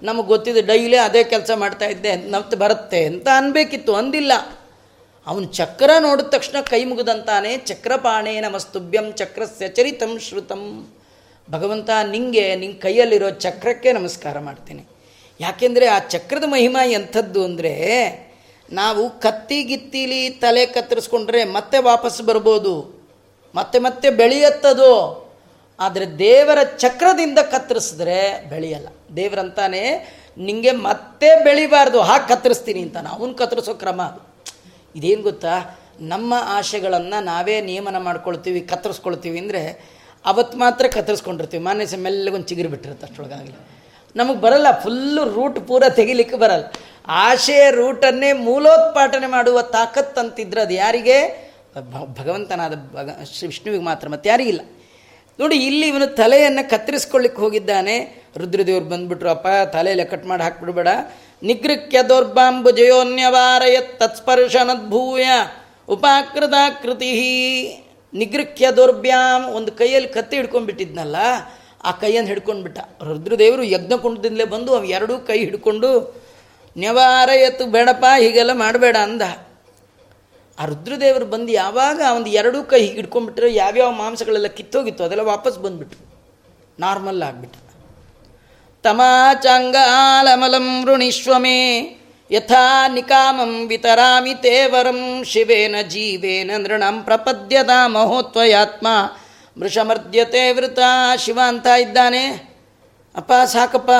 ನಮಗೆ ಗೊತ್ತಿದೆ ಡೈಲಿ ಅದೇ ಕೆಲಸ ಮಾಡ್ತಾ ಇದ್ದೆ ನಮ್ದು ಬರುತ್ತೆ ಅಂತ ಅನ್ಬೇಕಿತ್ತು, ಅಂದಿಲ್ಲ. ಅವನು ಚಕ್ರ ನೋಡಿದ ತಕ್ಷಣ ಕೈ ಮುಗಿದಂತಾನೆ ಚಕ್ರಪಾಣೇ ನಮಸ್ತುಭ್ಯಂ ಚಕ್ರಸ್ಯ ಚರಿತಂ ಶ್ರುತಂ. ಭಗವಂತ, ನಿಂಗೆ ನಿನ್ನ ಕೈಯಲ್ಲಿರೋ ಚಕ್ರಕ್ಕೆ ನಮಸ್ಕಾರ ಮಾಡ್ತೀನಿ. ಯಾಕೆಂದರೆ ಆ ಚಕ್ರದ ಮಹಿಮಾ ಎಂಥದ್ದು ಅಂದರೆ ನಾವು ಕತ್ತಿ ಗಿತ್ತಿಲಿ ತಲೆ ಕತ್ತರಿಸ್ಕೊಂಡ್ರೆ ಮತ್ತೆ ವಾಪಸ್ ಬರ್ಬೋದು. ಮತ್ತೆ ಮತ್ತೆ ಬೆಳೆಯತ್ತದು. ಆದರೆ ದೇವರ ಚಕ್ರದಿಂದ ಕತ್ತರಿಸಿದ್ರೆ ಬೆಳೆಯಲ್ಲ. ದೇವರಂತಾನೆ ನಿಮಗೆ ಮತ್ತೆ ಬೆಳಿಬಾರ್ದು. ಹಾಗೆ ಕತ್ತರಿಸ್ತೀನಿ ಅಂತ. ಅವನು ಕತ್ತರಿಸೋ ಕ್ರಮ ಅದು. ಇದೇನು ಗೊತ್ತಾ? ನಮ್ಮ ಆಶೆಗಳನ್ನು ನಾವೇ ನಿಯಮನ ಮಾಡ್ಕೊಳ್ತೀವಿ, ಕತ್ತರಿಸ್ಕೊಳ್ತೀವಿ ಅಂದರೆ ಅವತ್ತು ಮಾತ್ರ ಕತ್ತರಿಸ್ಕೊಂಡಿರ್ತೀವಿ. ಮಾನ್ಯ ಮೆಲ್ಲಗೊಂದು ಚಿಗುರು ಬಿಟ್ಟಿರುತ್ತೆ ಅಷ್ಟೊಳಗಾಗಲಿ. ನಮಗೆ ಬರಲ್ಲ. ಫುಲ್ಲು ರೂಟ್ ಪೂರ ತೆಗಿಲಿಕ್ಕೆ ಬರಲ್ಲ. ಆಶೆಯ ರೂಟನ್ನೇ ಮೂಲೋತ್ಪಾಟನೆ ಮಾಡುವ ತಾಕತ್ತಂತಿದ್ರೆ ಅದು ಯಾರಿಗೆ? ಭಗವಂತನಾದ ಭಗ, ಶ್ರೀ ವಿಷ್ಣುವಿಗೆ ಮಾತ್ರ ಮತ್ತೆ ಯಾರಿಗಿಲ್ಲ. ನೋಡಿ, ಇಲ್ಲಿ ಇವನು ತಲೆಯನ್ನು ಕತ್ತರಿಸ್ಕೊಳ್ಳಿಕ್ಕೆ ಹೋಗಿದ್ದಾನೆ. ರುದ್ರದೇವ್ರು ಬಂದ್ಬಿಟ್ರು, ಅಪ್ಪ, ತಲೆಯಲ್ಲಿ ಕಟ್ ಮಾಡಿ ಹಾಕ್ಬಿಡ್ಬೇಡ. ನಿಗೃಕ್ಯ ದೌರ್ಬಾಂಬು ಜಯೋನ್ಯವಾರಯ ತತ್ಸ್ಪರ್ಶನದ್ಭೂಯ ಉಪಾಕೃತಾಕೃತಿ. ನಿಗೃಕ್ಯ ದೌರ್ಬ್ಯಾಮ್ ಒಂದು ಕೈಯಲ್ಲಿ ಕತ್ತಿ ಹಿಡ್ಕೊಂಡ್ಬಿಟ್ಟಿದ್ನಲ್ಲ, ಆ ಕೈಯನ್ನು ಹಿಡ್ಕೊಂಡ್ಬಿಟ್ಟ. ರುದ್ರದೇವರು ಯಜ್ಞಕುಂಡದಿಂದಲೇ ಬಂದು ಅವು ಎರಡೂ ಕೈ ಹಿಡ್ಕೊಂಡು ನ್ಯವಾರಯತ್ತು ಬೇಡಪ್ಪ, ಹೀಗೆಲ್ಲ ಮಾಡಬೇಡ ಅಂದ. ಆ ರುದ್ರದೇವರು ಬಂದು ಯಾವಾಗ ಒಂದು ಎರಡೂ ಕೈ ಹೀಗೆ ಹಿಡ್ಕೊಂಡ್ಬಿಟ್ರೆ ಯಾವ್ಯಾವ ಮಾಂಸಗಳೆಲ್ಲ ಕಿತ್ತೋಗಿತ್ತು, ಅದೆಲ್ಲ ವಾಪಸ್ ಬಂದ್ಬಿಟ್ರು. ನಾರ್ಮಲ್ ಆಗಿಬಿಟ್ಟ ತಮಾಚಾಂಗಾಲಮಲಂ ವೃಣಿಶ್ವಮೇ ಯಥಾ ನಿಕಾಮಂ ವಿತರಾಮಿ ತೇವರಂ ಶಿವೇನ ಜೀವೇನ ನೃಣಂ ಪ್ರಪದ್ಯದ ಮಹೋತ್ವಯಾತ್ಮ. ಮೃಷಮರ್ದ್ಯತೆ ವೃತ ಶಿವ ಅಂತ ಇದ್ದಾನೆ. ಅಪ್ಪ, ಸಾಕಪ್ಪ.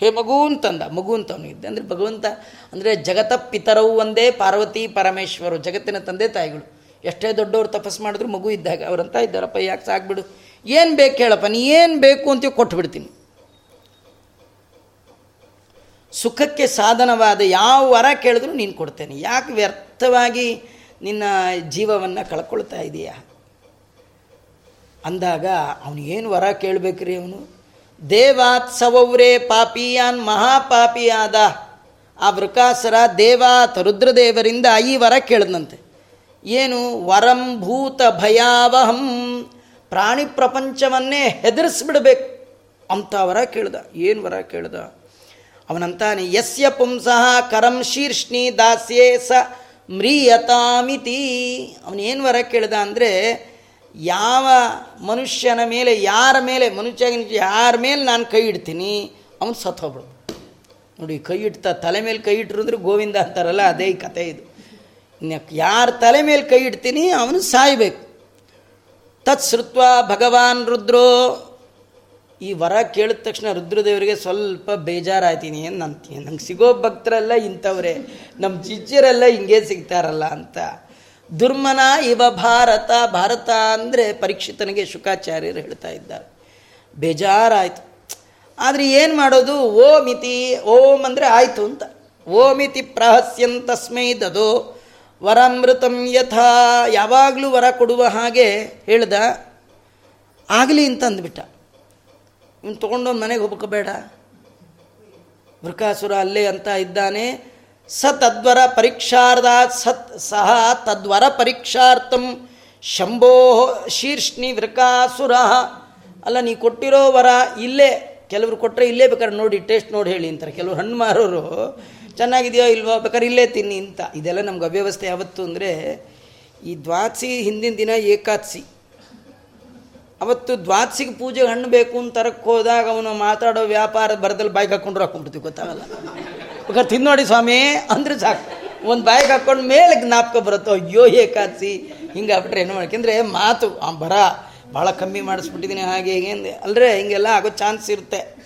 ಹೇ ಮಗು ಅಂತಂದ ಮಗು ಅಂತ ಅವನಿಗಿದ್ದೆ ಅಂದರೆ ಭಗವಂತ, ಅಂದರೆ ಜಗತ ಪಿತರವು ಒಂದೇ, ಪಾರ್ವತಿ ಪರಮೇಶ್ವರು, ಜಗತ್ತಿನ ತಂದೆ ತಾಯಿಗಳು. ಎಷ್ಟೇ ದೊಡ್ಡವರು ತಪಸ್ ಮಾಡಿದ್ರು ಮಗು ಇದ್ದಾಗ ಅವರಂತ ಇದ್ದಾರಪ್ಪ, ಯಾಕೆ ಸಾಕ್ಬಿಡು ಏನು ಬೇಕು ಹೇಳಪ್ಪ, ನೀ ಏನು ಬೇಕು ಅಂತ ಕೊಟ್ಬಿಡ್ತೀನಿ ಸುಖಕ್ಕೆ ಸಾಧನವಾದ ಯಾವ ವರ ಕೇಳಿದ್ರು ನೀನು ಕೊಡ್ತೇನೆ. ಯಾಕೆ ವ್ಯರ್ಥವಾಗಿ ನಿನ್ನ ಜೀವವನ್ನು ಕಳ್ಕೊಳ್ತಾ ಇದೆಯಾ? ಅಂದಾಗ, ಅವನು ಏನು ವರ ಕೇಳಬೇಕ್ರಿ ಅವನು? ದೇವಾತ್ ಸವೌರೇ ಪಾಪಿಯಾನ್ ಮಹಾಪಾಪಿಯಾದ ಆ ವೃಕಾಸರ ದೇವಾತ್ ರುದ್ರದೇವರಿಂದ ಈ ವರ ಕೇಳಿದಂತೆ ಏನು ವರಂ ಭೂತ ಭಯಾವಹಂ, ಪ್ರಾಣಿ ಪ್ರಪಂಚವನ್ನೇ ಹೆದರಿಸ್ಬಿಡ್ಬೇಕು ಅಂತ ವರ ಕೇಳ್ದ. ಏನು ವರ ಕೇಳ್ದ? ಅವನಂತಾನೆ, ಯಸ್ಯ ಪುಂಸಃ ಕರಂ ಶೀರ್ಷ್ಣಿ ದಾಸ್ಯೇ ಸ ಮ್ರಿಯತಾಮಿತಿ. ಅವನೇನು ವರ ಕೇಳ್ದ ಅಂದರೆ ಯಾವ ಮನುಷ್ಯನ ಮೇಲೆ, ಯಾರ ಮೇಲೆ ಮನುಷ್ಯ ಯಾರ ಮೇಲೆ ನಾನು ಕೈ ಇಡ್ತೀನಿ, ಅವನು ಸತ್ತೋಗ್ಬಿಡು ನೋಡಿ, ಕೈ ಇಡ್ತಾ, ತಲೆ ಮೇಲೆ ಕೈ ಇಟ್ಟರು ಅಂದರೆ ಗೋವಿಂದ ಅಂತಾರಲ್ಲ, ಅದೇ ಕತೆ ಇದು. ಯಾರ ತಲೆ ಮೇಲೆ ಕೈ ಇಡ್ತೀನಿ, ಅವನು ಸಾಯಬೇಕು. ತತ್ ಶ್ರುತ್ವ ಭಗವಾನ್ ರುದ್ರೋ. ಈ ವರ ಕೇಳಿದ ತಕ್ಷಣ ರುದ್ರದೇವರಿಗೆ ಸ್ವಲ್ಪ ಬೇಜಾರಾಯ್ತೀನಿ ಏನು ನಂತೀನಿ ನಂಗೆ ಸಿಗೋ ಭಕ್ತರೆಲ್ಲ ಇಂಥವ್ರೆ ನಮ್ಮ ಜಿಜ್ಜರೆಲ್ಲ ಹಿಂಗೆ ಸಿಗ್ತಾರಲ್ಲ ಅಂತ. ದುರ್ಮನ ಇವ ಭಾರತ ಭಾರತ ಅಂದರೆ ಪರೀಕ್ಷಿತನಿಗೆ ಶುಕಾಚಾರ್ಯರು ಹೇಳ್ತಾ ಇದ್ದಾರೆ. ಬೇಜಾರಾಯಿತು. ಆದರೆ ಏನು ಮಾಡೋದು? ಓಮಿತಿ, ಓಂ ಅಂದರೆ ಆಯಿತು ಅಂತ. ಓಮಿತಿ ಪ್ರಹಸ್ಯಂತಸ್ಮೈ ದದೋ ವರಾಮೃತಂ ಯಥಾ. ಯಾವಾಗಲೂ ವರ ಕೊಡುವ ಹಾಗೆ ಹೇಳ್ದ. ಆಗಲಿ ಅಂತ ಅಂದ್ಬಿಟ್ಟ. ಇವನು ತೊಗೊಂಡು ಮನೆಗೆ ಹೋಗ್ಬೇಕು ಬೇಡ. ವೃಕಾಸುರ ಅಲ್ಲೇ ಅಂತ ಇದ್ದಾನೆ. ಸ ತದ್ವರ ಪರೀಕ್ಷಾರ್ಧ ಸತ್ ಸಹ ತದ್ವರ ಪರೀಕ್ಷಾರ್ಥಂ ಶಂಭೋ ಶೀರ್ಷ್ಣಿ ವೃಕಾಸುರ ಅಲ್ಲ, ನೀ ಕೊಟ್ಟಿರೋ ವರ ಇಲ್ಲೇ, ಕೆಲವರು ಕೊಟ್ಟರೆ ಇಲ್ಲೇ ಬೇಕಾದ್ರೆ ನೋಡಿ, ಟೇಸ್ಟ್ ನೋಡಿ ಹೇಳಿ ಅಂತಾರೆ. ಕೆಲವರು ಹಣ್ಣು ಮಾರೋರು, ಚೆನ್ನಾಗಿದೆಯೋ ಇಲ್ವೋ ಬೇಕಾದ್ರೆ ಇಲ್ಲೇ ತಿನ್ನಿ ಅಂತ. ಇದೆಲ್ಲ ನಮ್ಗೆ ಅವ್ಯವಸ್ಥೆ ಯಾವತ್ತು ಅಂದರೆ, ಈ ದ್ವಾದಸಿ ಹಿಂದಿನ ದಿನ ಏಕಾದಸಿ ಅವತ್ತು ದ್ವಾದಸಿಗೆ ಪೂಜೆಗೆ ಹಣ್ಣು ಬೇಕು ಅಂತ ತರಕ್ಕೆ ಹೋದಾಗ ಅವನು ಮಾತಾಡೋ ವ್ಯಾಪಾರ ಬರದಲ್ಲಿ ಬಾಯ್ಗೆ ಹಾಕ್ಕೊಂಡ್ರು ಹಾಕೊಂಡ್ಬಿಡ್ತೀವಿ, ಗೊತ್ತಾಗಲ್ಲ. ಬೇಕಾದ್ರೆ ತಿನ್ನೋಡಿ ಸ್ವಾಮಿ ಅಂದ್ರೆ ಸಾಕು. ಒಂದು ಬಾಯಿಗೆ ಹಾಕ್ಕೊಂಡು ಮೇಲೆ ಜ್ಞಾಪಕ ಬರುತ್ತೋ, ಅಯ್ಯೋ ಏಕಾದಶಿ ಹಿಂಗೆ ಆಗ್ಬಿಟ್ರೆ ಏನು ಮಾಡ್ಕೆಂದ್ರೆ ಮಾತು ಬರ ಭಾಳ ಕಮ್ಮಿ ಮಾಡಿಸ್ಬಿಟ್ಟಿದ್ದೀನಿ ಹಾಗೆ ಹೀಗೆ ಅಲ್ಲರೆ ಹಿಂಗೆಲ್ಲ ಆಗೋ ಚಾನ್ಸ್ ಇರುತ್ತೆ.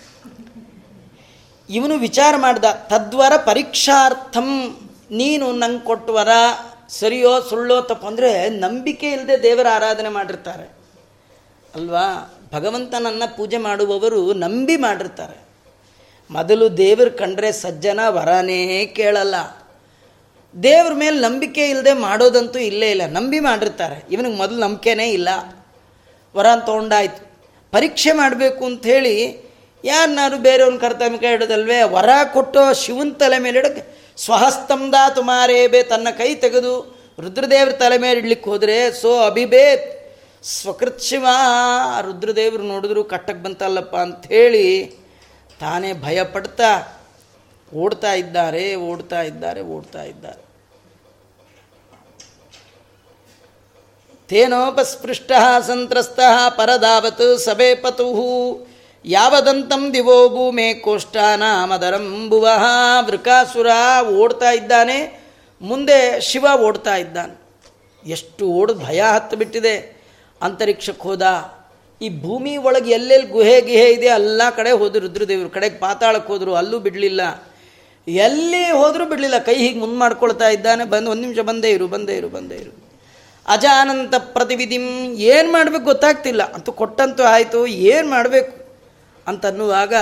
ಇವನು ವಿಚಾರ ಮಾಡ್ದ, ತದ್ವರ ಪರೀಕ್ಷಾರ್ಥಂ, ನೀನು ನಂಗೆ ಕೊಟ್ಟವರ ಸರಿಯೋ ಸುಳ್ಳೋ ತಪ್ಪು. ಅಂದರೆ ನಂಬಿಕೆ ಇಲ್ಲದೆ ದೇವರ ಆರಾಧನೆ ಮಾಡಿರ್ತಾರೆ. ಅಲ್ವಾ? ಭಗವಂತನನ್ನು ಪೂಜೆ ಮಾಡುವವರು ನಂಬಿ ಮಾಡಿರ್ತಾರೆ. ಮೊದಲು ದೇವ್ರ ಕಂಡ್ರೆ ಸಜ್ಜನ ವರನೇ ಕೇಳಲ್ಲ. ದೇವ್ರ ಮೇಲೆ ನಂಬಿಕೆ ಇಲ್ಲದೆ ಮಾಡೋದಂತೂ ಇಲ್ಲೇ ಇಲ್ಲ. ನಂಬಿ ಮಾಡಿರ್ತಾರೆ. ಇವನಿಗೆ ಮೊದಲು ನಂಬಿಕೆನೇ ಇಲ್ಲ. ವರ ತೊಗೊಂಡಾಯ್ತು. ಪರೀಕ್ಷೆ ಮಾಡಬೇಕು ಅಂಥೇಳಿ ಯಾರನ್ನಾರು ಬೇರೆಯವ್ರನ್ನ ಕರ್ತಮಿಕ ಹಿಡೋದಲ್ವೇ ವರ ಕೊಟ್ಟೋ ಶಿವನ ತಲೆ ಮೇಲೆ ಇಡಕ್ಕೆ ಸ್ವಹಸ್ತಂದ ತುಮಾರೇಬೆ ತನ್ನ ಕೈ ತೆಗೆದು ರುದ್ರದೇವ್ರ ತಲೆ ಮೇಲೆ ಇಡ್ಲಿಕ್ಕೆ ಹೋದರೆ ಸೋ ಅಭಿಬೇತ್ ಸ್ವಕೃತ್ ಶಿವ, ರುದ್ರದೇವ್ರು ನೋಡಿದ್ರು ಕಟ್ಟಕ್ಕೆ ಬಂತಲ್ಲಪ್ಪ ಅಂಥೇಳಿ ತಾನೇ ಭಯಪಡ್ತಾ ಓಡ್ತಾ ಇದ್ದಾರೆ ಓಡ್ತಾ ಇದ್ದಾರೆ ಓಡ್ತಾ ಇದ್ದಾರೆ. ತೇನೋಪಸ್ಪೃಷ್ಟ ಸಂತ್ರಸ್ತ ಪರದಾವತ್ ಸಭೆ ಪತು ಯಾವದಂತಂ ದಿವೋ ಭೂಮೇ ಕೋಷ್ಟ ನಾಮದರಂಬುವ ವೃಕಾಸುರ ಓಡ್ತಾ ಇದ್ದಾನೆ, ಮುಂದೆ ಶಿವ ಓಡ್ತಾ ಇದ್ದಾನೆ. ಎಷ್ಟು ಓಡ್ ಭಯ ಹತ್ತು ಬಿಟ್ಟಿದೆ ಅಂತರಿಕ್ಷಕ್ಕೆ ಹೋದ ಈ ಭೂಮಿ ಒಳಗೆ ಎಲ್ಲೆಲ್ಲಿ ಗುಹೆ ಗಿಹೆ ಇದೆ, ಎಲ್ಲ ಕಡೆ ಹೋದ್ರು ರುದ್ರದೇವರು, ಕಡೆಗೆ ಪಾತಾಳಕ್ಕೆ ಹೋದರು ಅಲ್ಲೂ ಬಿಡಲಿಲ್ಲ. ಎಲ್ಲಿ ಹೋದರೂ ಬಿಡಲಿಲ್ಲ, ಕೈ ಹೀಗೆ ಮುಂದೆ ಮಾಡ್ಕೊಳ್ತಾ ಇದ್ದಾನೆ, ಬಂದು ಒಂದು ನಿಮಿಷ ಬಂದೇ ಇರು ಬಂದೇ ಇರು ಬಂದೇ ಇರು. ಅಜಾನಂತ ಪ್ರತಿವಿಧಿಂ, ಏನು ಮಾಡಬೇಕು ಗೊತ್ತಾಗ್ತಿಲ್ಲ. ಅಂತೂ ಕೊಟ್ಟಂತೂ ಆಯಿತು, ಏನು ಮಾಡಬೇಕು? ಅಂತನ್ನುವಾಗ,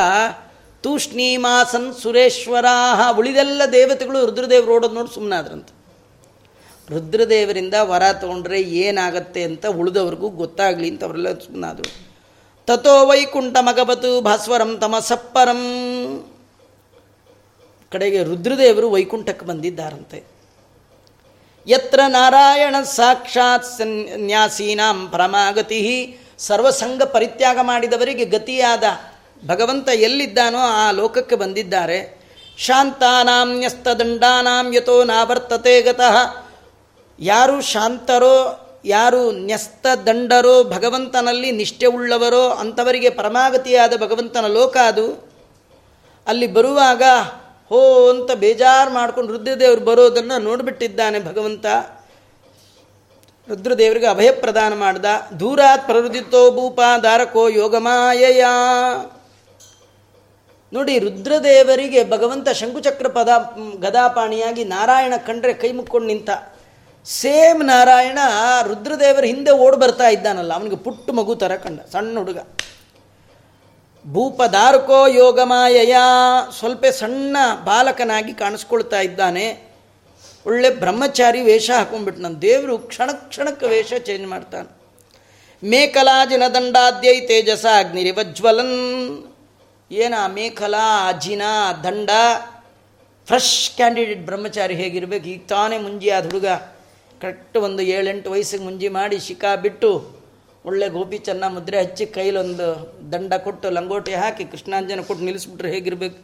ತೂಷ್ಣೀಮಾಸನ್ ಸುರೇಶ್ವರಾಹ, ಉಳಿದೆಲ್ಲ ದೇವತೆಗಳು ರುದ್ರದೇವರು ಓಡೋದು ನೋಡಿ ಸುಮ್ಮನಾದ್ರಂತ ರುದ್ರದೇವರಿಂದ ವರ ತಗೊಂಡ್ರೆ ಏನಾಗತ್ತೆ ಅಂತ ಉಳಿದವ್ರಿಗೂ ಗೊತ್ತಾಗಲಿ ಅಂತ ಅವರೆಲ್ಲ ಸುಮ್ಮನಾದರು ತಥೋ ವೈಕುಂಠ ಮಗಬತು ಭಾಸ್ವರಂ ತಮಸಪ್ಪರಂ. ಕಡೆಗೆ ರುದ್ರದೇವರು ವೈಕುಂಠಕ್ಕೆ ಬಂದಿದ್ದಾರಂತೆ. ಯತ್ರ ನಾರಾಯಣ ಸಾಕ್ಷಾತ್ ಸನ್ಯಾಸೀನಾಂ ಪರಮಾಗತಿ. ಸರ್ವಸಂಗ ಪರಿತ್ಯಾಗ ಮಾಡಿದವರಿಗೆ ಗತಿಯಾದ ಭಗವಂತ ಎಲ್ಲಿದ್ದಾನೋ ಆ ಲೋಕಕ್ಕೆ ಬಂದಿದ್ದಾರೆ. ಶಾಂತಾನಾಂ ನ್ಯಸ್ತದಂಡಾನಾಂ ಯಥೋ ನಾವರ್ತತೆ ಗತಃ. ಯಾರು ಶಾಂತರೋ, ಯಾರು ನ್ಯಸ್ತ ದಂಡರೋ ಭಗವಂತನಲ್ಲಿ ನಿಷ್ಠೆ ಉಳ್ಳವರೋ, ಅಂಥವರಿಗೆ ಪರಮಾಗತಿಯಾದ ಭಗವಂತನ ಲೋಕ ಅದು. ಅಲ್ಲಿ ಬರುವಾಗ, ಹೋ ಅಂತ ಬೇಜಾರು ಮಾಡ್ಕೊಂಡು ರುದ್ರದೇವರು ಬರೋದನ್ನು ನೋಡಿಬಿಟ್ಟಿದ್ದಾನೆ ಭಗವಂತ. ರುದ್ರದೇವರಿಗೆ ಅಭಯ ಪ್ರದಾನ ಮಾಡ್ದ ದೂರಾತ್ ಪ್ರವೃದಿತೋ ಭೂಪ ದಾರಕೋ ಯೋಗಮಾಯಯ. ನೋಡಿ, ರುದ್ರದೇವರಿಗೆ ಭಗವಂತ ಶಂಕುಚಕ್ರ ಪದ, ಗದಾಪಾಣಿಯಾಗಿ ನಾರಾಯಣ ಕಂಡ್ರೆ ಕೈ ಮುಕ್ಕೊಂಡು ನಿಂತ. ಸೇಮ್ ನಾರಾಯಣ ರುದ್ರದೇವರ ಹಿಂದೆ ಓಡ್ ಬರ್ತಾ ಇದ್ದಾನಲ್ಲ, ಅವನಿಗೆ ಪುಟ್ಟು ಮಗು ಥರ ಕಂಡ, ಸಣ್ಣ ಹುಡುಗ. ಭೂಪದಾರ್ಕೋ ಯೋಗಮಾಯಯ ಸ್ವಲ್ಪ ಸಣ್ಣ ಬಾಲಕನಾಗಿ ಕಾಣಿಸ್ಕೊಳ್ತಾ ಇದ್ದಾನೆ. ಒಳ್ಳೆ ಬ್ರಹ್ಮಚಾರಿ ವೇಷ ಹಾಕೊಂಡ್ಬಿಟ್ಟು ನನ್ನ ದೇವರು ಕ್ಷಣ ಕ್ಷಣಕ್ಕೆ ವೇಷ ಚೇಂಜ್ ಮಾಡ್ತಾನೆ. ಮೇಖಲಾ ದಂಡಾದ್ಯೈ ತೇಜಸ ಅಗ್ನಿರಿವಜ್ವಲನ್ ಏನ ಮೇಖಲಾ ಅಜಿನ ದಂಡ? ಫ್ರೆಶ್ ಕ್ಯಾಂಡಿಡೇಟ್ ಬ್ರಹ್ಮಚಾರಿ ಹೇಗಿರಬೇಕು, ಈಗ ತಾನೇ ಮುಂಜಿ ಹುಡುಗ. ಕರೆಕ್ಟ್ ಒಂದು ಏಳೆಂಟು ವಯಸ್ಸಿಗೆ ಮುಂಜಿ ಮಾಡಿ ಶಿಖಾ ಬಿಟ್ಟು ಒಳ್ಳೆ ಗೋಪಿ ಚೆನ್ನ ಮುದ್ರೆ ಹಚ್ಚಿ ಕೈಲೊಂದು ದಂಡ ಕೊಟ್ಟು ಲಂಗೋಟಿ ಹಾಕಿ ಕೃಷ್ಣಾಂಜನ ಕೊಟ್ಟು ನಿಲ್ಲಿಸ್ಬಿಟ್ರೆ ಹೇಗಿರ್ಬೇಕು?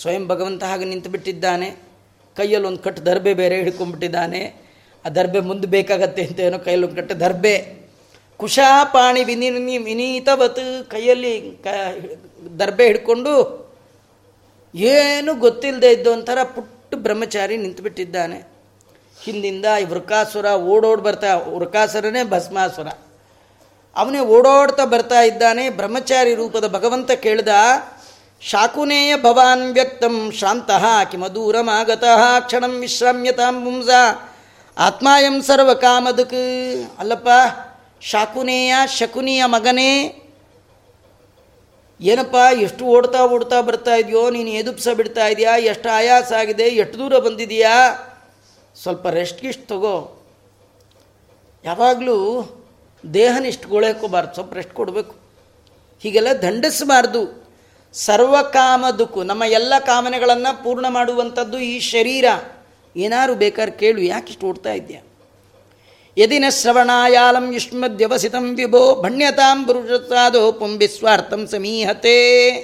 ಸ್ವಯಂ ಭಗವಂತ ಹಾಗೆ ನಿಂತು ಬಿಟ್ಟಿದ್ದಾನೆ. ಕೈಯಲ್ಲಿ ಒಂದು ಕಟ್ಟು ದರ್ಬೆ ಬೇರೆ ಹಿಡ್ಕೊಂಡ್ಬಿಟ್ಟಿದ್ದಾನೆ. ಆ ದರ್ಬೆ ಮುಂದೆ ಬೇಕಾಗತ್ತೆ ಅಂತ ಏನೋ ಕೈಯಲ್ಲಿ ಒಂದು ಕಟ್ಟು ದರ್ಬೆ. ಕುಶಾಪಾಣಿ ವಿನಿ ವಿನೀತವತ್ ಕೈಯಲ್ಲಿ ಕ ದರ್ಬೆ ಹಿಡ್ಕೊಂಡು ಏನು ಗೊತ್ತಿಲ್ಲದೆ ಇದ್ದ ಒಂಥರ ಪುಟ್ಟ ಬ್ರಹ್ಮಚಾರಿ ನಿಂತುಬಿಟ್ಟಿದ್ದಾನೆ ಹಿಂದಿಂದ ವೃಕಾಸುರ ಓಡೋಡ್ ಬರ್ತಾ, ವೃಕಾಸುರನೇ ಭಸ್ಮಾಸುರ. ಅವನೇ ಓಡೋಡ್ತಾ ಬರ್ತಾ ಇದ್ದಾನೆ, ಬ್ರಹ್ಮಚಾರಿ ರೂಪದ ಭಗವಂತ ಕೇಳ್ದ, ಶಾಕುನೇಯ ಭವಾನ್ ವ್ಯಕ್ತಂ ಶಾಂತಃ, ಕಿಮದೂರಮಾಗತಃ, ಕ್ಷಣಂ ವಿಶ್ರಾಮ್ಯತಾಂ ಪುಂಸ ಆತ್ಮಾಯಂ ಸರ್ವ ಕಾಮದಕ್ ಅಲ್ಲಪ್ಪ, ಶಾಕುನೇಯ, ಶಕುನಿಯ ಮಗನೇ, ಏನಪ್ಪ, ಎಷ್ಟು ಓಡ್ತಾ ಓಡ್ತಾ ಬರ್ತಾ ಇದೆಯೋ, ನೀನು ಎದುಪ್ಸ ಬಿಡ್ತಾ ಇದೆಯಾ, ಎಷ್ಟು ಆಯಾಸ ಆಗಿದೆ, ಎಷ್ಟು ದೂರ ಬಂದಿದೆಯಾ? ಸ್ವಲ್ಪ ರೆಸ್ಟ್ ಗಿಸ್ಟ್ ತಗೋ. ಯಾವಾಗಲೂ ದೇಹನ ಇಷ್ಟು ಗೋಳೆಕೋಬಾರ್ದು, ಸ್ವಲ್ಪ ರೆಸ್ಟ್ ಕೊಡಬೇಕು. ಹೀಗೆಲ್ಲ ದಂಡಿಸಬಾರ್ದು. ದುಕು ನಮ್ಮ ಎಲ್ಲ ಕಾಮನೆಗಳನ್ನು ಪೂರ್ಣ ಮಾಡುವಂಥದ್ದು ಈ ಶರೀರ. ಏನಾರು ಬೇಕಾದ್ರೆ ಕೇಳು ಯಾಕಿಷ್ಟು ಓಡ್ತಾ ಇದೆಯಾ? ಯದಿನ ಶ್ರವಣಾಯಾಲಂ ಯುಷ್ಮದ್ಯವಸಿತಂ ವಿಭೋ ಭಣ್ಯತಾಂ ಬುರುಷಾದೋ ಪುಂಬಿಸ್ವಾರ್ಥಂ ಸಮೀಹತೆ.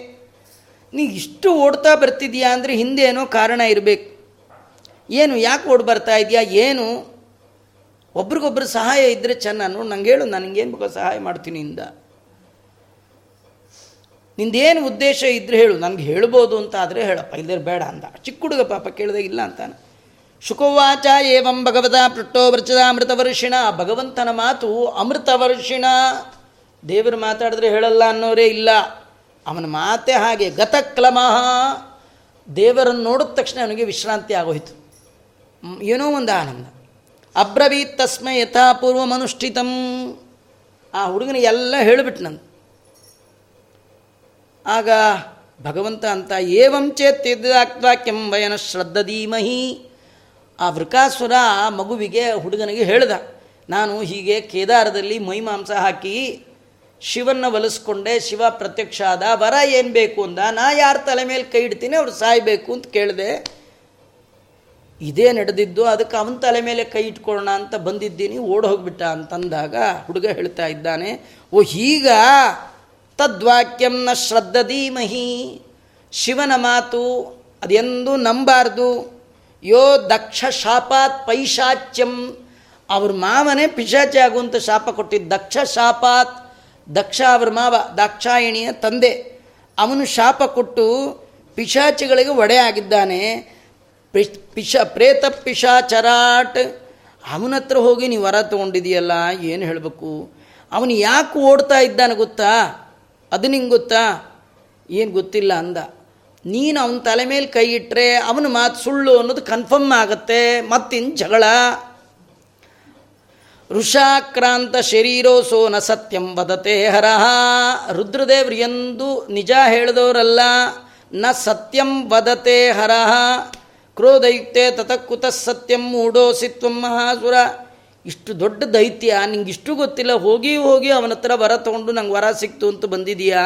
ನೀ ಇಷ್ಟು ಓಡ್ತಾ ಬರ್ತಿದೀಯಾ ಅಂದರೆ ಏನೋ ಕಾರಣ ಇರಬೇಕು. ಏನು ಯಾಕೆ ಓಡ್ ಬರ್ತಾ ಇದೆಯಾ, ಏನು? ಒಬ್ರಿಗೊಬ್ರು ಸಹಾಯ ಇದ್ದರೆ ಚೆನ್ನ. ನೋಡಿ, ನಂಗೆ ಹೇಳು ನನಗೇನು ಬೇಕು ಸಹಾಯ ಮಾಡ್ತೀನಿ ಇಂದ. ನಿಂದೇನು ಉದ್ದೇಶ ಇದ್ದರೆ ಹೇಳು. ನನಗೆ ಹೇಳ್ಬೋದು ಅಂತ ಆದರೆ ಹೇಳಪ್ಪ. ಇಲ್ಲದೇ ಬೇಡ ಅಂದ. ಚಿಕ್ಕ ಹುಡುಗ ಪಾಪ ಕೇಳಿದೆ ಇಲ್ಲ ಅಂತಾನೆ. ಶುಕೋವಾಚ ಏವಂ ಭಗವತ ಪೃಟ್ಟೋ ವೃಚದ ಅಮೃತವರ್ಷಿಣ ಭಗವಂತನ ಮಾತು ಅಮೃತವರ್ಷಿಣ ದೇವರು ಮಾತಾಡಿದ್ರೆ ಹೇಳಲ್ಲ ಅನ್ನೋರೇ ಇಲ್ಲ. ಅವನ ಮಾತೆ ಹಾಗೆ ಗತಕ್ಲಮಃ ದೇವರನ್ನು ನೋಡಿದ ತಕ್ಷಣ ಅವನಿಗೆ ವಿಶ್ರಾಂತಿ ಆಗೋಯ್ತು. ಏನೋ ಒಂದು ಆನಂದ. ಅಬ್ರವೀತ್ ತಸ್ಮೈ ಯಥಾಪೂರ್ವಮನುಷ್ಠಿತಂ ಆ ಹುಡುಗನ ಎಲ್ಲ ಹೇಳಿಬಿಟ್ಟು ನಾನು ಆಗ ಭಗವಂತ ಅಂತ ಏವಂ ಕೆಂ ವಯನ ಶ್ರದ್ಧದೀಮಹಿ ಆ ವೃಕಾಸುರ ಮಗುವಿಗೆ ಹುಡುಗನಿಗೆ ಹೇಳ್ದ. ನಾನು ಹೀಗೆ ಕೇದಾರದಲ್ಲಿ ಮೈಮಾಂಸ ಹಾಕಿ ಶಿವನ್ನ ಒಲಿಸ್ಕೊಂಡೆ ಶಿವ ಪ್ರತ್ಯಕ್ಷ ಆದ, ವರ ಏನು ಬೇಕು ಅಂದ, ನಾ ಯಾರ ತಲೆ ಮೇಲೆ ಕೈ ಇಡ್ತೀನಿ, ಅವ್ರು ಸಾಯಬೇಕು ಅಂತ ಕೇಳಿದೆ. ಇದೇ ನಡೆದಿದ್ದು, ಅದಕ್ಕೆ ಅವನ ತಲೆ ಮೇಲೆ ಕೈ ಇಟ್ಕೊಳ್ಳೋಣ ಅಂತ ಬಂದಿದ್ದೀನಿ, ಓಡ್ ಹೋಗ್ಬಿಟ್ಟ ಅಂತಂದಾಗ ಹುಡುಗ ಹೇಳ್ತಾ ಇದ್ದಾನೆ, ಓ ಹೀಗ ತದ್ವಾಕ್ಯಂನ ನ ಶ್ರದ್ಧದೀಮಹಿ ಶಿವನ ಮಾತು ಅದೆಂದೂ ನಂಬಾರ್ದು. ಯೋ ದಕ್ಷ ಶಾಪಾತ್ ಪೈಶಾಚ್ಯಂ, ಅವ್ರ ಮಾವನೇ ಪಿಶಾಚಿ ಆಗುವಂಥ ಶಾಪ ಕೊಟ್ಟಿದ್ದ ದಕ್ಷ ಶಾಪಾತ್, ದಕ್ಷ ಅವ್ರ ಮಾವ ದಾಕ್ಷಾಯಣಿಯ ತಂದೆ, ಅವನು ಶಾಪ ಕೊಟ್ಟು ಪಿಶಾಚಿಗಳಿಗೆ ಒಡೆ ಆಗಿದ್ದಾನೆ ಪಿಶ ಪ್ರೇತ ಪಿಶಾಚರಾಟ್. ಅವನ ಹತ್ರ ಹೋಗಿ ನೀವು ವರ ತೊಗೊಂಡಿದೆಯಲ್ಲ, ಏನು ಹೇಳಬೇಕು? ಅವನು ಯಾಕೆ ಓಡ್ತಾ ಇದ್ದಾನೆ ಗೊತ್ತಾ? ಅದು ನಿಂಗೆ ಗೊತ್ತಾ? ಏನು ಗೊತ್ತಿಲ್ಲ ಅಂದ. ನೀನು ಅವನ ತಲೆ ಮೇಲೆ ಕೈ ಇಟ್ಟರೆ ಅವನ ಮಾತು ಸುಳ್ಳು ಅನ್ನೋದು ಕನ್ಫರ್ಮ್ ಆಗುತ್ತೆ, ಮತ್ತಿನ್ ಜಗಳ. ಋಷಾಕ್ರಾಂತ ಶರೀರೋಸೋ ನ ಸತ್ಯಂ ವದತೆ ಹರಹ ರುದ್ರದೇವ್ರು ಎಂದು ನಿಜ ಹೇಳಿದವರಲ್ಲ ನ ಸತ್ಯಂ ವದತೆ ಹರಹ ಕ್ರೋಧಯುಕ್ತೆ ತತಕುತ ಸತ್ಯಂ ಮೂಡೋಸಿತ್ವಂ ಮಹಾಸುರ. ಇಷ್ಟು ದೊಡ್ಡ ದೈತ್ಯ ನಿಂಗೆ ಇಷ್ಟು ಗೊತ್ತಿಲ್ಲ ಹೋಗಿ ಹೋಗಿ ಅವನ ಹತ್ರ ವರ ತಗೊಂಡು ನಂಗೆ ವರ ಸಿಕ್ತು ಅಂತ ಬಂದಿದೀಯಾ?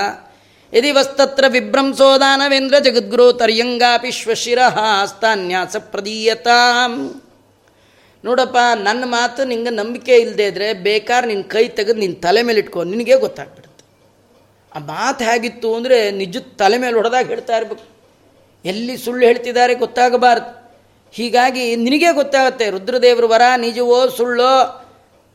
ಯದಿ ವಸ್ತತ್ರ ವಿಭ್ರಂಸೋದಾನವೇಂದ್ರ ಜಗದ್ಗುರು ತರ್ಯಂಗಾಪಿ ಶ್ವಶಿರ ಹಸ್ತಾನ್ಯಾಸ ಪ್ರದೀಯತಾಂ. ನೋಡಪ್ಪ, ನನ್ನ ಮಾತು ನಿಂಗೆ ನಂಬಿಕೆ ಇಲ್ಲದೆ ಇದ್ದರೆ ಬೇಕಾದ್ರೆ ನಿನ್ನ ಕೈ ತೆಗೆದು ನಿನ್ನ ತಲೆ ಮೇಲೆ ಇಟ್ಕೊ, ನಿನಗೆ ಗೊತ್ತಾಗ್ಬಿಡುತ್ತೆ. ಆ ಮಾತು ಹೇಗಿತ್ತು ಅಂದರೆ ನಿಜದ ತಲೆ ಮೇಲೆ ಹೊಡೆದಾಗ ಹೇಳ್ತಾ ಇರ್ಬೇಕು. ಎಲ್ಲಿ ಸುಳ್ಳು ಹೇಳ್ತಿದ್ದಾರೆ ಗೊತ್ತಾಗಬಾರ್ದು. ಹೀಗಾಗಿ ನಿನಗೆ ಗೊತ್ತಾಗುತ್ತೆ, ರುದ್ರದೇವರು ವರ, ನಿಜವೋ ಸುಳ್ಳೋ,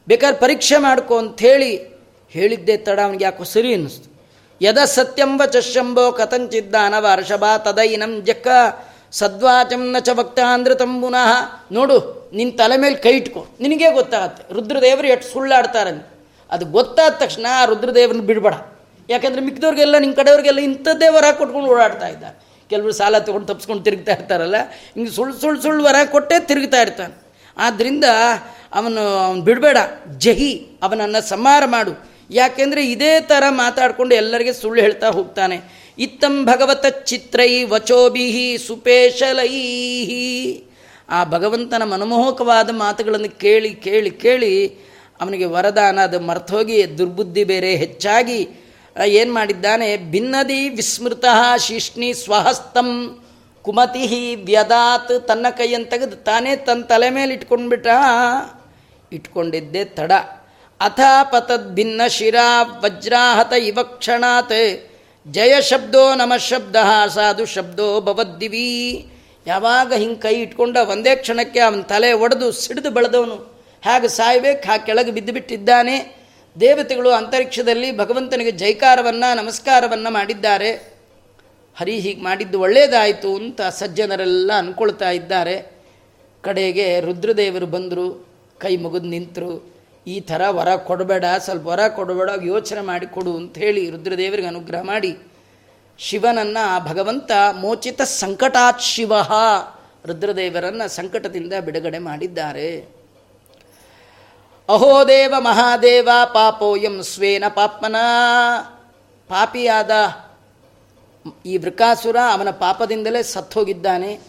ಬೇಕಾದ್ರೆ ಪರೀಕ್ಷೆ ಮಾಡ್ಕೊ ಅಂಥೇಳಿ ಹೇಳಿದ್ದೆ ತಡ ಅವನಿಗೆ ಯಾಕೋ ಸರಿ ಅನ್ನಿಸ್ತು. ಯದ ಸತ್ಯಂಬ ಚಶಂಬೋ ಕಥಂಚಿದ್ದಾನವ ಅರ್ಷಭ ತದೈನಂ ಜಕ್ಕ, ಸದ್ವಾಚಂ ನ ಚ ಭಕ್ತಾಂಧ್ರತಂ ತಂಬುನಃ ನೋಡು ನಿನ್ನ ತಲೆ ಮೇಲೆ ಕೈ ಇಟ್ಕೊ. ನಿನಗೇ ಗೊತ್ತಾಗತ್ತೆ, ರುದ್ರದೇವರು ಎಷ್ಟು ಸುಳ್ಳಾಡ್ತಾರೆ ಅದು ಗೊತ್ತಾದ ತಕ್ಷಣ ಆ ರುದ್ರದೇವ್ರನ್ನ ಬಿಡಬೇಡ. ಯಾಕಂದ್ರೆ ಮಿಕ್ಕಿದವ್ರಿಗೆಲ್ಲ ನಿಮ್ಮ ಕಡೆಯವ್ರಿಗೆಲ್ಲ ಇಂಥದ್ದೇ ವರ ಕೊಟ್ಕೊಂಡು ಓಡಾಡ್ತಾ ಇದ್ದಾರೆ. ಕೆಲವರು ಸಾಲ ತೊಗೊಂಡು ತಪ್ಸ್ಕೊಂಡು ತಿರುಗ್ತಾ ಇರ್ತಾರಲ್ಲ, ಹಿಂಗೆ ಸುಳ್ಳು ಸುಳ್ಳು ಸುಳ್ಳು ವರ ಕೊಟ್ಟೇ ತಿರುಗ್ತಾ ಇರ್ತಾನೆ. ಆದ್ದರಿಂದ ಅವನು ಅವನು ಬಿಡಬೇಡ, ಜಹಿ, ಅವನನ್ನು ಸಂಹಾರ ಮಾಡು. ಯಾಕೆಂದರೆ ಇದೇ ಥರ ಮಾತಾಡಿಕೊಂಡು ಎಲ್ಲರಿಗೆ ಸುಳ್ಳು ಹೇಳ್ತಾ ಹೋಗ್ತಾನೆ. ಇತ್ತಂ ಭಗವತ ಚಿತ್ರೈ ವಚೋಭಿಹಿ ಸುಪೇಶಲೈಹಿ. ಆ ಭಗವಂತನ ಮನಮೋಹಕವಾದ ಮಾತುಗಳನ್ನು ಕೇಳಿ ಕೇಳಿ ಕೇಳಿ ಅವನಿಗೆ ವರದಾನ, ಅದು ಮರ್ತೋಗಿ ದುರ್ಬುದ್ಧಿ ಬೇರೆ ಹೆಚ್ಚಾಗಿ ಏನು ಮಾಡಿದ್ದಾನೆ? ಭಿನ್ನದಿ ವಿಸ್ಮೃತ ಶಿಷ್ಣಿ ಸ್ವಹಸ್ತಂ ಕುಮತಿ ವ್ಯದಾತ್ ತನ್ನ ಕೈಯನ್ನು ತೆಗೆದು ತಾನೇ ತನ್ನ ತಲೆ ಮೇಲೆ ಇಟ್ಕೊಂಡ್ಬಿಟ್ಟ ಇಟ್ಕೊಂಡಿದ್ದೆ ತಡ. ಅಥ ಪತದ್ ಭಿನ್ನ ಶಿರಾ ವಜ್ರಾಹತ ಇವ ಕ್ಷಣಾತ್. ಜಯ ಶಬ್ದೋ ನಮ ಶಬ್ದ ಸಾಧು ಶಬ್ದೋ ಭವದ್ದಿವಿ. ಯಾವಾಗ ಹಿಂಗೆ ಕೈ ಇಟ್ಕೊಂಡ ಒಂದೇ ಕ್ಷಣಕ್ಕೆ ಅವನ ತಲೆ ಒಡೆದು ಸಿಡಿದು ಬೆಳೆದವನು. ಹೇಗೆ ಸಾಯ್ಬೇಕು? ಹಾಗೆ ಕೆಳಗೆ ಬಿದ್ದುಬಿಟ್ಟಿದ್ದಾನೆ. ದೇವತೆಗಳು ಅಂತರಿಕ್ಷದಲ್ಲಿ ಭಗವಂತನಿಗೆ ಜೈಕಾರವನ್ನು, ನಮಸ್ಕಾರವನ್ನು ಮಾಡಿದ್ದಾರೆ. ಹರಿ ಹೀಗೆ ಮಾಡಿದ್ದು ಒಳ್ಳೆಯದಾಯಿತು ಅಂತ ಸಜ್ಜನರೆಲ್ಲ ಅಂದ್ಕೊಳ್ತಾ ಇದ್ದಾರೆ. ಕಡೆಗೆ ರುದ್ರದೇವರು ಬಂದರು, ಕೈ ಮುಗಿದು ನಿಂತರು. ಈ ಥರ ವರ ಕೊಡಬೇಡ, ಸ್ವಲ್ಪ ವರ ಕೊಡಬೇಡ, ಯೋಚನೆ ಮಾಡಿ ಕೊಡು ಅಂತ ಹೇಳಿ ರುದ್ರದೇವರಿಗೆ ಅನುಗ್ರಹ ಮಾಡಿ ಶಿವನನ್ನು ಭಗವಂತ ಮೋಚಿತ ಸಂಕಟಾತ್ ಶಿವ ರುದ್ರದೇವರನ್ನು ಸಂಕಟದಿಂದ ಬಿಡುಗಡೆ ಮಾಡಿದ್ದಾರೆ. ಅಹೋದೇವ ಮಹಾದೇವ ಪಾಪೋಯಂ ಸ್ವೇನ ಪಾಪ್ಮನ. ಪಾಪಿಯಾದ ಈ ವೃಕಾಸುರ ಅವನ ಪಾಪದಿಂದಲೇ ಸತ್ತೋಗಿದ್ದಾನೆ.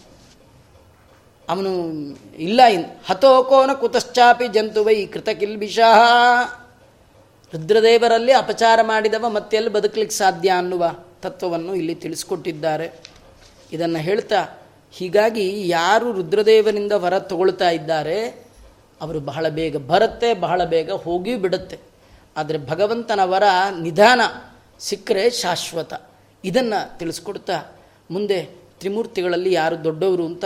ಅವನು ಇಲ್ಲ ಇನ್ ಹತೋಕೋನ ಕುತಶ್ಚಾಪಿ ಜಂತುವೈ ಕೃತಕಿಲ್ಬಿಷಃ. ರುದ್ರದೇವರಲ್ಲಿ ಅಪಚಾರ ಮಾಡಿದವ ಮತ್ತೆಲ್ಲಿ ಬದುಕಲಿಕ್ಕೆ ಸಾಧ್ಯ ಅನ್ನುವ ತತ್ವವನ್ನು ಇಲ್ಲಿ ತಿಳಿಸ್ಕೊಟ್ಟಿದ್ದಾರೆ. ಇದನ್ನು ಹೇಳ್ತಾ ಹೀಗಾಗಿ ಯಾರು ರುದ್ರದೇವರಿಂದ ವರ ತಗೊಳ್ತಾ ಇದ್ದಾರೆ ಅವರು ಬಹಳ ಬೇಗ ಬರುತ್ತೆ, ಬಹಳ ಬೇಗ ಹೋಗಿ ಬಿಡುತ್ತೆ. ಆದರೆ ಭಗವಂತನ ವರ ನಿಧಾನ ಸಿಕ್ಕರೆ ಶಾಶ್ವತ. ಇದನ್ನು ತಿಳಿಸ್ಕೊಡ್ತಾ ಮುಂದೆ ತ್ರಿಮೂರ್ತಿಗಳಲ್ಲಿ ಯಾರು ದೊಡ್ಡವರು ಅಂತ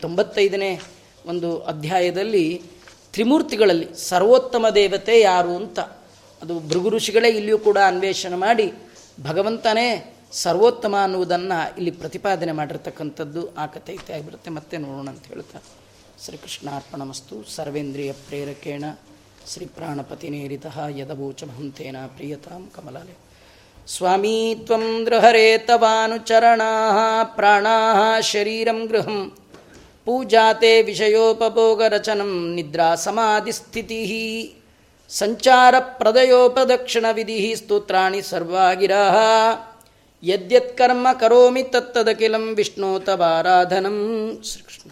ತೊಂಬತ್ತೈದನೇ ಒಂದು ಅಧ್ಯಾಯದಲ್ಲಿ ತ್ರಿಮೂರ್ತಿಗಳಲ್ಲಿ ಸರ್ವೋತ್ತಮ ದೇವತೆ ಯಾರು ಅಂತ. ಅದು ಭೃಗು ಋಷಿಗಳೇ ಇಲ್ಲಿಯೂ ಕೂಡ ಅನ್ವೇಷಣೆ ಮಾಡಿ ಭಗವಂತನೇ ಸರ್ವೋತ್ತಮ ಅನ್ನುವುದನ್ನು ಇಲ್ಲಿ ಪ್ರತಿಪಾದನೆ ಮಾಡಿರ್ತಕ್ಕಂಥದ್ದು ಆ ಕಥೆ ಆಗಿಬಿಡುತ್ತೆ ಮತ್ತೆ ನೋಡೋಣ ಅಂತ ಹೇಳ್ತಾ ಶ್ರೀಕೃಷ್ಣಾರ್ಪಣಮಸ್ತು ಸರ್ವೇಂದ್ರಿಯ ಪ್ರೇರಕೇಣ ಶ್ರೀ ಪ್ರಾಣಪತಿನೇರಿತಃ ಯದವೋಚಮಹಂತೇನ ಪ್ರಿಯತಾಂ ಕಮಲಾಲೆ. ಸ್ವಾಮೀ, ತ್ವಂ ದೃಹರೆ ತವಾನುಚರಣಾ ಪ್ರಾಣಾ ಶರೀರಂ ಗೃಹಂ ಪೂಜಾತೆ ವಿಷಯೋಪಭೋಗರಚನಂ ನಿದ್ರಾ ಸಮಾಧಿಸ್ಥಿತಿ ಸಂಚಾರ ಪ್ರದಯೋಪದಕ್ಷಿಣ ವಿಧಿ ಸ್ತೋತ್ರಾಣಿ ಸರ್ವಾಗಿರಾ ಯದ್ಯತ್ಕರ್ಮ ಕರೋಮಿ ತತ್ತದಖಿಲಂ ವಿಷ್ಣೋತವಾರಾಧನಂ ಶ್ರೀಕೃಷ್ಣ.